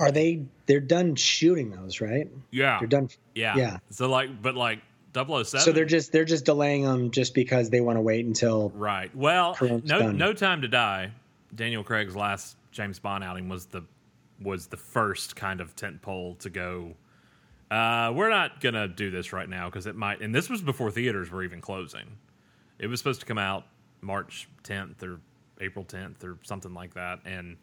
are they they're done shooting those, right? yeah They're done yeah yeah. So like, but like 007. So they're just they're just delaying them just because they want to wait until right. Well, no done. No Time to Die. Daniel Craig's last James Bond outing was the was the first kind of tent pole to go. Uh, we're not gonna do this right now because it might. And this was before theaters were even closing. It was supposed to come out March 10th or April 10th or something like that, and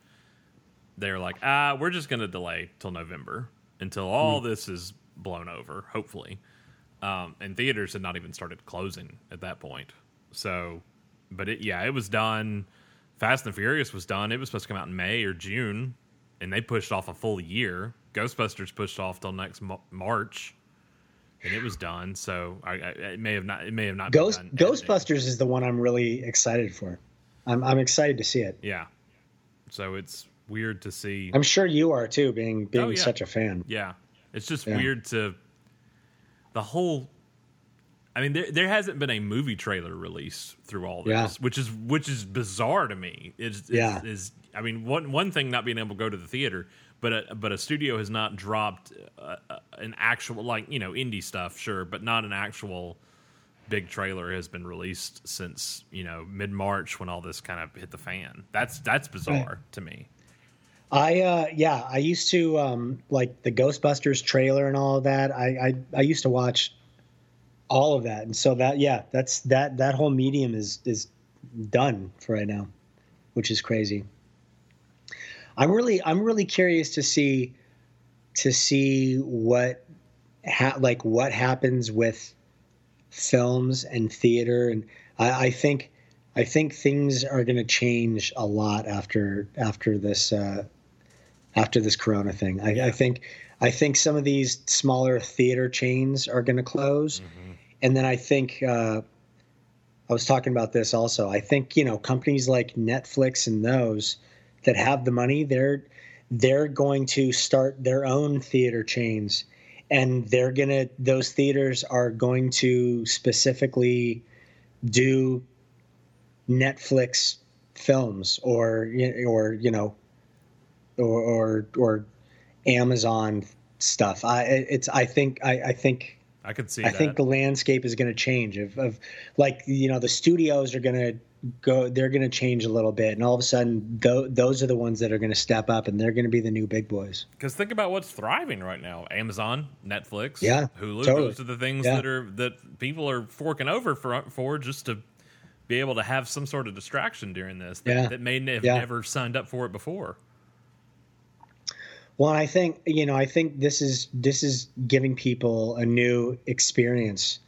they're like, ah, we're just gonna delay till November until all Hmm. this is blown over. Hopefully, um, and theaters had not even started closing at that point. So, but it, yeah, it was done. Fast and Furious was done. It was supposed to come out in May or June, and they pushed off a full year. Ghostbusters pushed off till next Mo- March, and it was done. So I, I, it may have not. It may have not. Ghost. Ghostbusters is the one I'm really excited for. I'm I'm excited to see it. Yeah. So it's weird to see. I'm sure you are too, being being Oh, yeah. such a fan. Yeah, it's just Yeah. weird to the whole. I mean, there there hasn't been a movie trailer released through all this, Yeah. which is which is bizarre to me. It's, it's, Yeah. is I mean, one one thing not being able to go to the theater, but a, but a studio has not dropped uh, uh, an actual like you know indie stuff, sure, but not an actual big trailer has been released since you know mid March when all this kind of hit the fan. That's that's bizarre to me. I uh yeah, I used to um like the Ghostbusters trailer and all of that. I I, I used to watch all of that. And so that yeah, that's that that whole medium is is done for right now, which is crazy. I'm really I'm really curious to see to see what ha- like what happens with films and theater and I, I think I think things are going to change a lot after after this uh, after this Corona thing. I, I think I think some of these smaller theater chains are going to close, and then I think uh, I was talking about this also. I think you know companies like Netflix and those that have the money, they're they're going to start their own theater chains, and they're gonna those theaters are going to specifically do Netflix films or or you know or or, or Amazon stuff. I it's I think I, I think I could see I that. think the landscape is going to change of, of like you know the studios are going to go they're going to change a little bit and all of a sudden th- those are the ones that are going to step up and they're going to be the new big boys. Because think about what's thriving right now: Amazon, Netflix, Yeah, Hulu. totally. Those are the things Yeah. that are that people are forking over for for just to be able to have some sort of distraction during this that, Yeah. that may have Yeah. never signed up for it before. Well, I think you know, I think this is this is giving people a new experience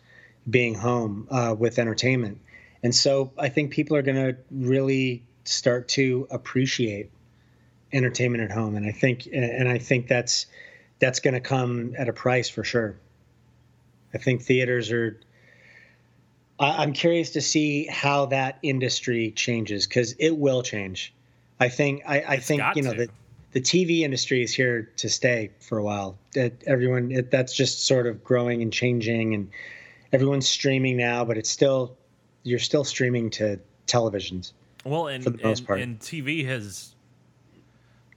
being home uh, with entertainment, and so I think people are going to really start to appreciate entertainment at home, and I think and I think that's that's going to come at a price for sure. I think theaters are. I- I'm curious to see how that industry changes because it will change. I think I, I think you know to. that the TV industry is here to stay for a while. That everyone it, that's just sort of growing and changing, and everyone's streaming now, but it's still you're still streaming to televisions. Well, and For the most and, part. and TV has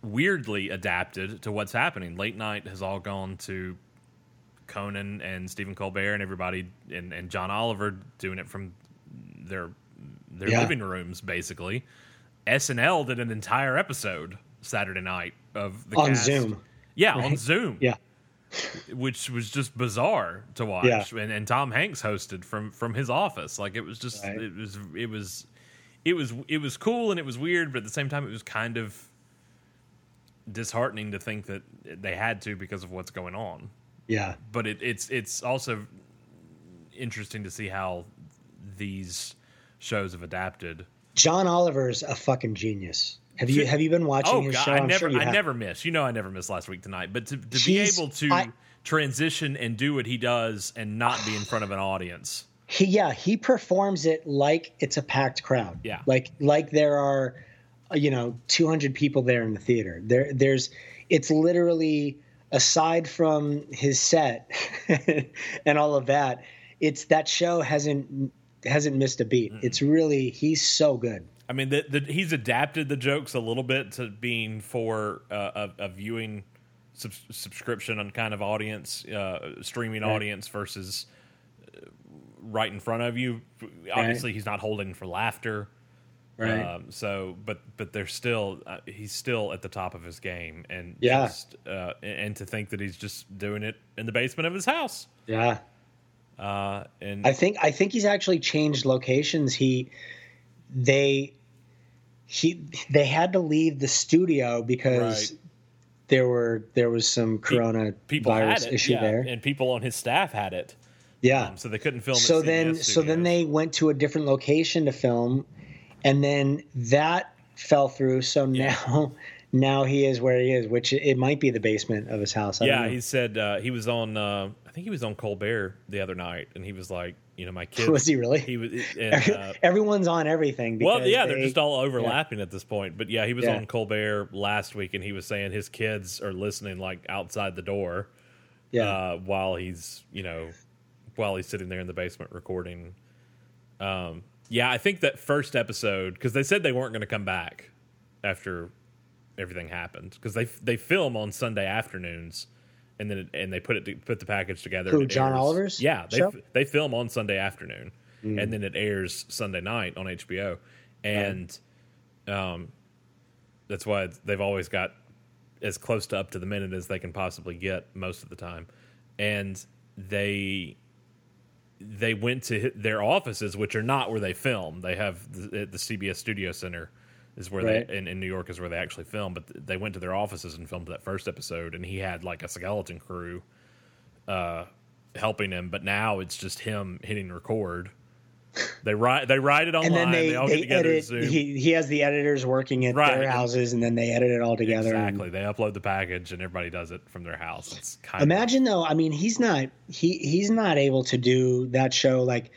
weirdly adapted to what's happening. Late night has all gone to Conan and Stephen Colbert and everybody, and, and John Oliver doing it from their their Yeah. living rooms, basically. SNL did an entire episode Saturday night of the On cast. Zoom. Yeah, on? Zoom. Yeah. which was just bizarre to watch. Yeah. And, and Tom Hanks hosted from from his office. Like it was just Right. it was it was it was it was cool and it was weird, but at the same time it was kind of disheartening to think that they had to because of what's going on. Yeah. But it, it's it's also interesting to see how these shows have adapted. John Oliver's a fucking genius. Have you have you been watching Oh his God, show? I I'm be sure you I have. never miss. You know, I never miss last week tonight. But to, to be able to I- transition and do what he does and not be in front of an audience. he yeah he performs it like it's a packed crowd Yeah. like like there are uh, you know 200 people there in the theater there there's it's literally aside from his set and all of that it's that show hasn't hasn't missed a beat it's really he's so good I mean, the, the, he's adapted the jokes a little bit to being for uh, a, a viewing sub- subscription on kind of audience, uh, streaming Right. audience versus uh, right in front of you. Obviously, he's not holding for laughter. Right. Um, so, but but they're still uh, he's still at the top of his game, and Yeah. just, uh, and, and to think that he's just doing it in the basement of his house. yeah Uh, and I think I think he's actually changed locations. He they he they had to leave the studio because Right. there were there was some corona People virus it, issue yeah, there. and people on his staff had it. Yeah. Um, so they couldn't film. so then so then they went to a different location to film and then that fell through so now now he is where he is which it might be the basement of his house I don't Yeah, he said uh, he was on. Uh, I think he was on Colbert the other night, and he was like, you know, my kids. Was he really? He was. And, uh, everyone's on everything well, yeah, they're just all overlapping at this point. But yeah, he was Yeah. on Colbert last week, and he was saying his kids are listening like outside the door. Yeah. Uh, while he's you know, while he's sitting there in the basement recording. Um. Yeah, I think that first episode because they said they weren't going to come back after everything happened because they they film on Sunday afternoons, and then it, and they put it put the package together. Who, John airs- Oliver's Yeah, they show? they film on Sunday afternoon, Mm. and then it airs Sunday night on HBO, and um, that's why they've always got as close to up to the minute as they can possibly get most of the time, and they they went to their offices, which are not where they film. They have the, the CBS Studio Center is where Right. they in, in New York is where they actually filmed. But they went to their offices and filmed that first episode, and he had like a skeleton crew uh, helping him. But now it's just him hitting record. They write they write it online. and then they, all they, get together. edit Zoom. he, he has the editors working at Right. their houses and then they edit it all together and- exactly. They upload the package, and everybody does it from their house. It's kind Imagine though, I mean, he's not he he's not able to do that show like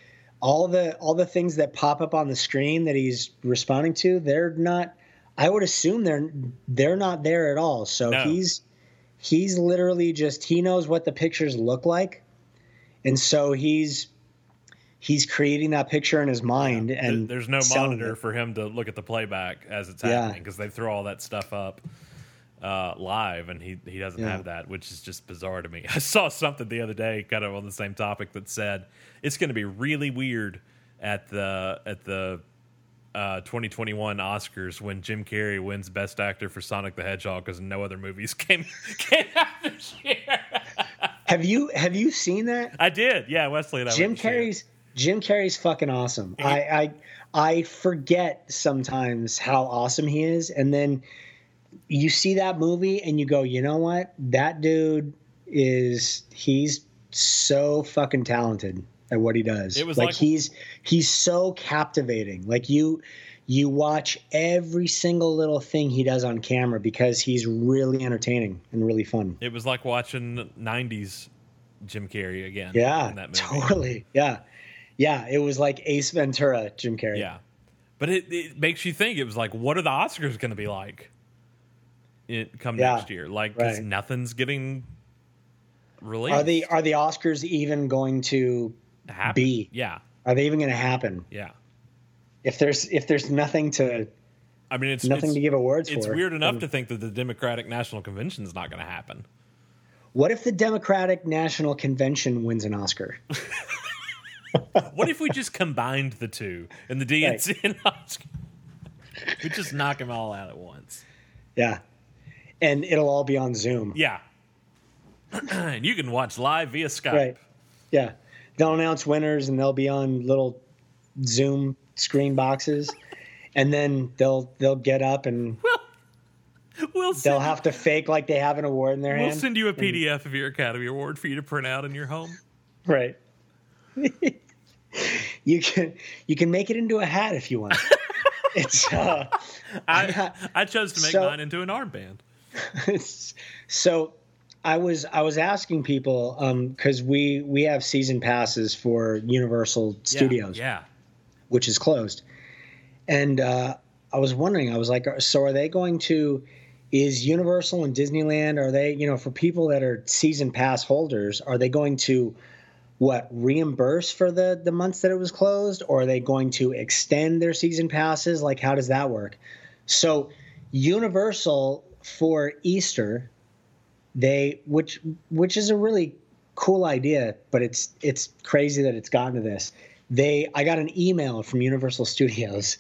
all the all the things that pop up on the screen that he's responding to. They're not. I would assume they're they're not there at all. So No. he's he's literally just he knows what the pictures look like, and so he's he's creating that picture in his mind. There- And there's no monitor it. for him to look at the playback as it's happening because they throw all that stuff up uh, live, and he he doesn't Yeah. have that, which is just bizarre to me. I saw something the other day, kind of on the same topic, that said it's going to be really weird at the at the uh, 2021 Oscars when Jim Carrey wins Best Actor for Sonic the Hedgehog because no other movies came came out this year. Have you have you seen that? I did, yeah. Wesley and I. Jim went to see it. Carrey's Jim Carrey's fucking awesome. I, I I forget sometimes how awesome he is, and then you see that movie and you go, you know what? That dude is he's so fucking talented at what he does. It was like, like- he's he's so captivating. Like you you watch every single little thing he does on camera because he's really entertaining and really fun. It was like watching '90s Jim Carrey again. Yeah, in that movie. totally. Yeah, yeah. It was like Ace Ventura, Jim Carrey. Yeah, but it, it makes you think. It was like, what are the Oscars going to be like? It come Yeah, next year, like because right. nothing's getting released. Are the are the Oscars even going to Happen. be? Yeah, Are they even going to happen? yeah. If there's if there's nothing to I mean, it's nothing it's, to give awards It's for. It's weird enough to think that the Democratic National Convention is not going to happen. What if the Democratic National Convention wins an Oscar? What if we just combined the two and the DNC and Oscar? We just knock them all out at once. Yeah, and it'll all be on Zoom. Yeah. and you can watch live via Skype. Right. Yeah, they'll announce winners and they'll be on little Zoom screen boxes, and then they'll they'll get up and We'll they'll have to fake like they have an award in their hand. we'll send you a PDF of your Academy Award for you to print out in your home. Right. you can you can make it into a hat if you want. it's uh I I chose to make So- mine into an armband. so I was I was asking people um cuz we we have season passes for Universal Studios Yeah. which is closed. And uh I was wondering I was like so are they going to is Universal and Disneyland are they you know for people that are season pass holders are they going to what reimburse for the the months that it was closed or are they going to extend their season passes like how does that work so universal for easter they which which is a really cool idea but it's it's crazy that it's gotten to this. They i got an email from universal studios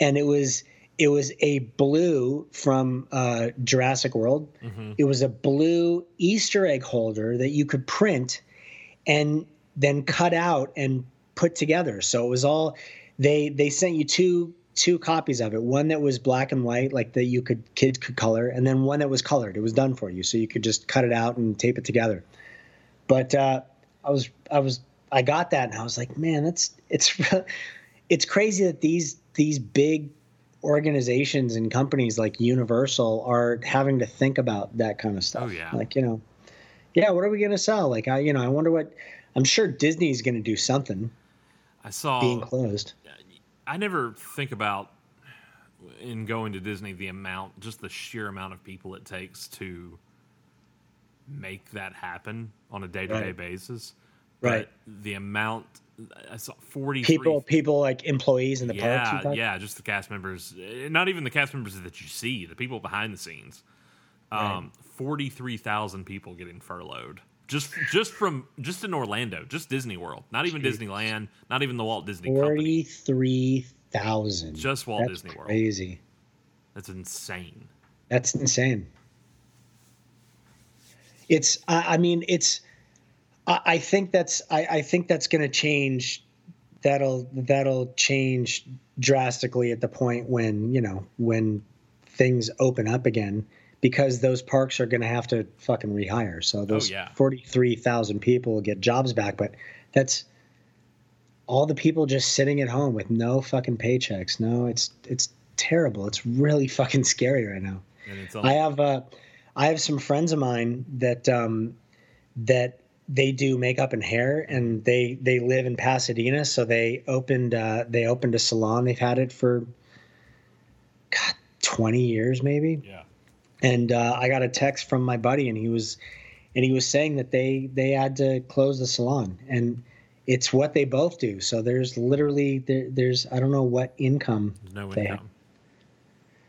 and it was it was a blue from uh, jurassic world. It was a blue easter egg holder that you could print and then cut out and put together. So it was all they they sent you two two copies of it. One that was black and white, like that you could kids could color, and then one that was colored. It was done for you, so you could just cut it out and tape it together. But uh, I was I was I got that, and I was like, man, that's it's it's crazy that these these big organizations and companies like Universal are having to think about that kind of stuff. Oh, yeah. like you know, yeah, what are we gonna sell? Like I you know I wonder what I'm sure Disney's gonna do something I saw being closed. I never think about in going to Disney the amount, just the sheer amount of people it takes to make that happen on a day to day basis. Right. But the amount I saw forty People people like employees in the parks. Yeah, yeah, just the cast members. Not even the cast members that you see, the people behind the scenes. Um, forty three thousand people getting furloughed just just from just in Orlando, just Disney World, not even Disneyland, not even the Walt Disney Forty three thousand. just Walt That's Disney World. crazy. That's insane. That's insane. It's. I, I mean, it's. I, I think that's. I, I think that's going to change. That'll that'll change drastically at the point when you know when things open up again because those parks are going to have to fucking rehire. So those yeah. forty three thousand people will get jobs back, but that's all the people just sitting at home with no fucking paychecks. No, it's it's terrible. It's really fucking scary right now. I have uh, I have some friends of mine that um, that they do makeup and hair, and they they live in Pasadena. So they opened uh, they opened a salon. They've had it for God twenty years maybe. yeah. And uh, I got a text from my buddy, and he was and he was saying that they they had to close the salon, and it's what they both do. So there's literally there, there's I don't know what income no they income.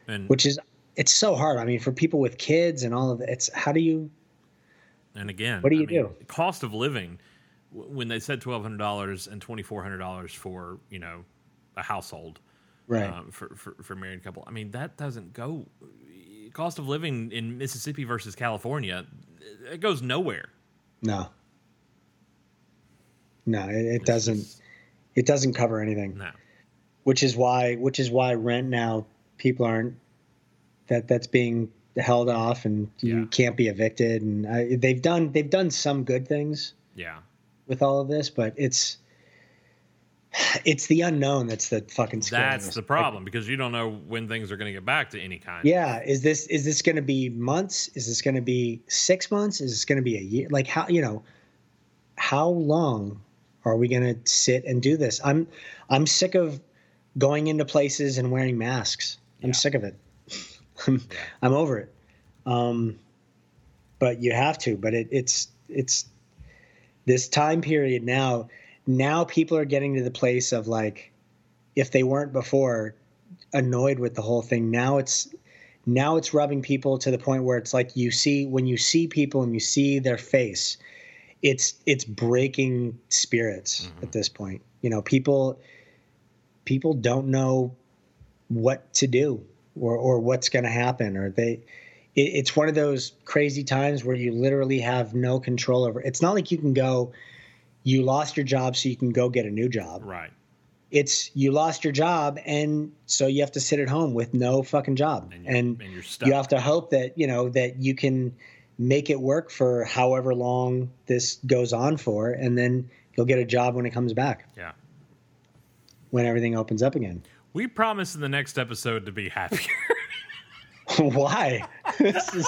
And which is it's so hard. I mean, for people with kids and all of that, it's how do you? and again, What do I you mean, do? Cost of living. When they said twelve hundred dollars and twenty four hundred dollars for you know a household, Right. um, for, for for married couple. I mean, that doesn't go. Cost of living in Mississippi versus California, it goes nowhere. No. No, it, it doesn't. It doesn't cover anything. No. Which is why, which is why rent now people aren't that that's being held off, and you Yeah. can't be evicted. And I, they've done they've done some good things Yeah. with all of this, but it's it's the unknown that's the fucking. That's the problem because you don't know when things are going to get back to any kind. Yeah, is this is this going to be months? Is this going to be six months? Is this going to be a year? Like how you know? How long are we going to sit and do this? I'm I'm sick of going into places and wearing masks. I'm sick of it. I'm, I'm over it. Um, but you have to. But it, it's it's this time period now. Now people are getting to the place of like, if they weren't before, annoyed with the whole thing. Now it's now it's rubbing people to the point where it's like you see when you see people and you see their face, it's it's breaking spirits mm-hmm. at this point. You know, people people don't know what to do or or what's going to happen or they it, it's one of those crazy times where you literally have no control over. It's not like you can go you lost your job so you can go get a new job Right. it's you lost your job and so you have to sit at home with no fucking job And and, you're- and you're stuck. you have to hope that you know that you can make it work for however long this goes on for and then you'll get a job when it comes back Yeah. when everything opens up again We promise in the next episode to be happier. why this is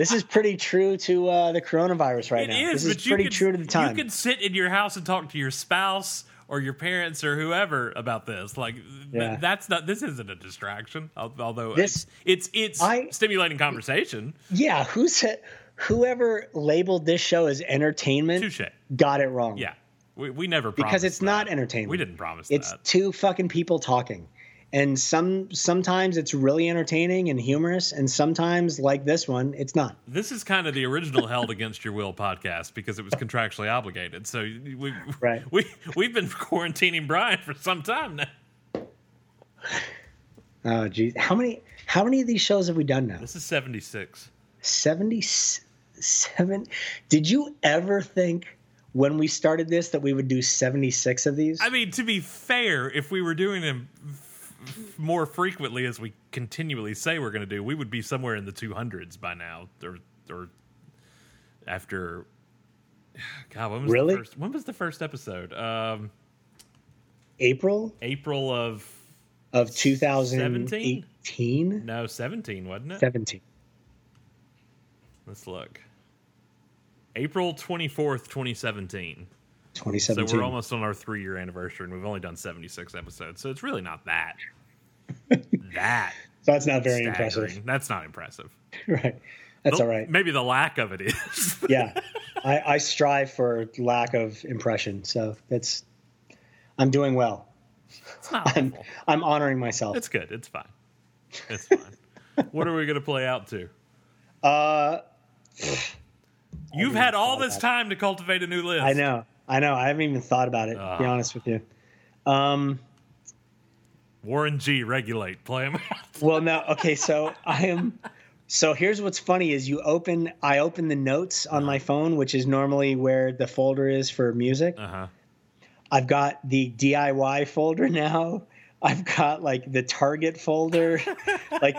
this is pretty true to uh, the coronavirus right It now is, this is pretty could, true to the time You could sit in your house and talk to your spouse or your parents or whoever about this. Like Yeah. that's not. This isn't a distraction. Although This- it's it's, it's I- stimulating conversation. yeah who said whoever labeled this show as entertainment Touche. got it wrong Yeah, we, we never because it's not entertainment. We didn't promise It's that. two fucking people talking, and some sometimes it's really entertaining and humorous, and sometimes like this one, it's not. This is kind of the original Held Against Your Will podcast because it was contractually obligated. So we Right. we we've been quarantining Brian for some time now. Oh geez, how many how many of these shows have we done now? This is seventy six. Seventy seven. Did you ever think when we started this that we would do seventy six of these? I mean, to be fair, if we were doing them f- more frequently as we continually say we're going to do, we would be somewhere in the 200s by now, or or after. God, when was Really? the first, when was the first episode? Um, April April of of 2018, no 17, wasn't it? 17. Let's look. April 24th, 2017. So we're almost on our three year anniversary, and we've only done 76 episodes. So it's really not that. that. so that's not very staggering. impressive, That's not impressive. right? That's The- all right. Maybe the lack of it is. yeah, I, I strive for lack of impression, so that's I'm doing well. it's not I'm awful. I'm honoring myself. It's good. It's fine. It's fine. what are we going to play out to? uh, You've had all this time to cultivate a new list. I know, I know. I haven't even thought about it. to be Ah. honest with you. Um, Warren G. Regulate. Play him well, no. Okay, so I am. So here's what's funny: is you open, I open the notes on my phone, which is normally where the folder is for music. Uh huh. I've got the DIY folder now. I've got like the Target folder, like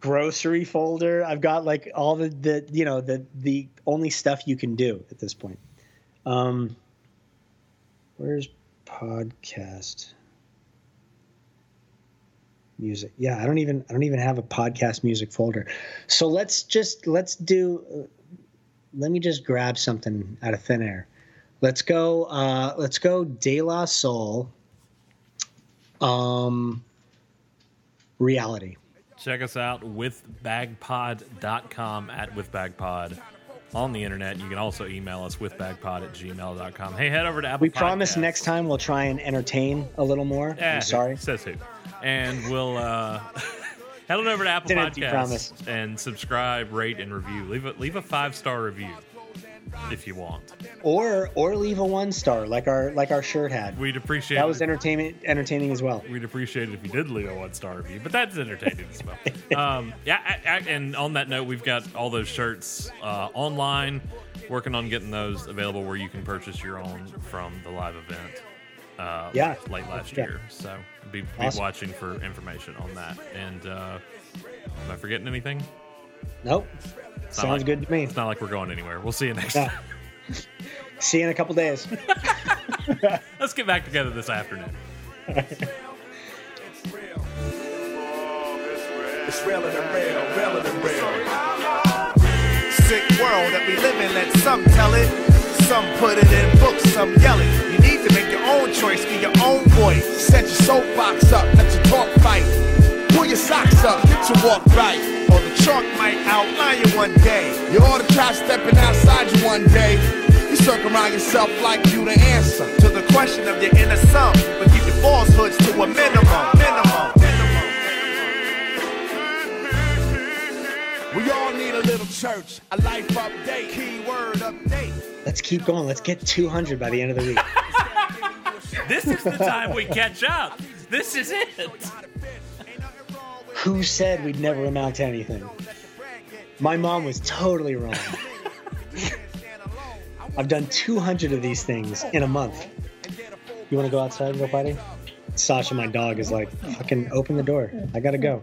grocery folder. I've got like all the, the you know the the only stuff you can do at this point. Um, where's podcast music? Yeah, I don't even I don't even have a podcast music folder. So let's just let's do. Uh, let me just grab something out of thin air. Let's go. Uh, let's go. De La Soul. Um, reality. Check us out withbagpod.com at withbagpod on the internet. You can also email us withbagpod at gmail.com. Hey, head over to Apple We promise next time we'll try and entertain a little more. Yeah, I'm sorry. Says who? And we'll uh, head on over to Apple Podcasts promise. and subscribe, rate, and review. Leave a leave a five star review if you want. Or or leave a one star like our like our shirt had. We'd appreciate That was entertainment entertaining as well. We'd appreciate it if you did leave a one star review, but that's entertaining as well. Um, yeah, I, I, and on that note, we've got all those shirts uh, online. Working on getting those available where you can purchase your own from the live event. Uh, Yeah. late last Yeah. year. So be, be Awesome. watching for information on that. And uh, am I forgetting anything? Nope. It's Sounds like- good to me. It's not like we're going anywhere. We'll see you next Yeah. time. See you in a couple days. Let's get back together this afternoon. It's realer than real, realer than real. Sick world that we live in, let some tell it. Some put it in books, some yell it. You need to make your own choice, be your own voice. Set your soapbox up, let your talk fight. Pull your socks up, get your walk right. Or the chalk might outline you one day. You ought to try stepping outside you one day. You circle around yourself like you the answer to the question of your inner self. But keep your falsehoods to a minimum, minimum, minimum. We all need a little church, a life update, keyword update. Let's keep going. Let's get 200 by the end of the week. This is the time we catch up. This is it. Who said we'd never amount to anything? My mom was totally wrong. I've done 200 of these things in a month. You want to go outside and go potty? Sasha, my dog, is like, fucking open the door. I gotta go.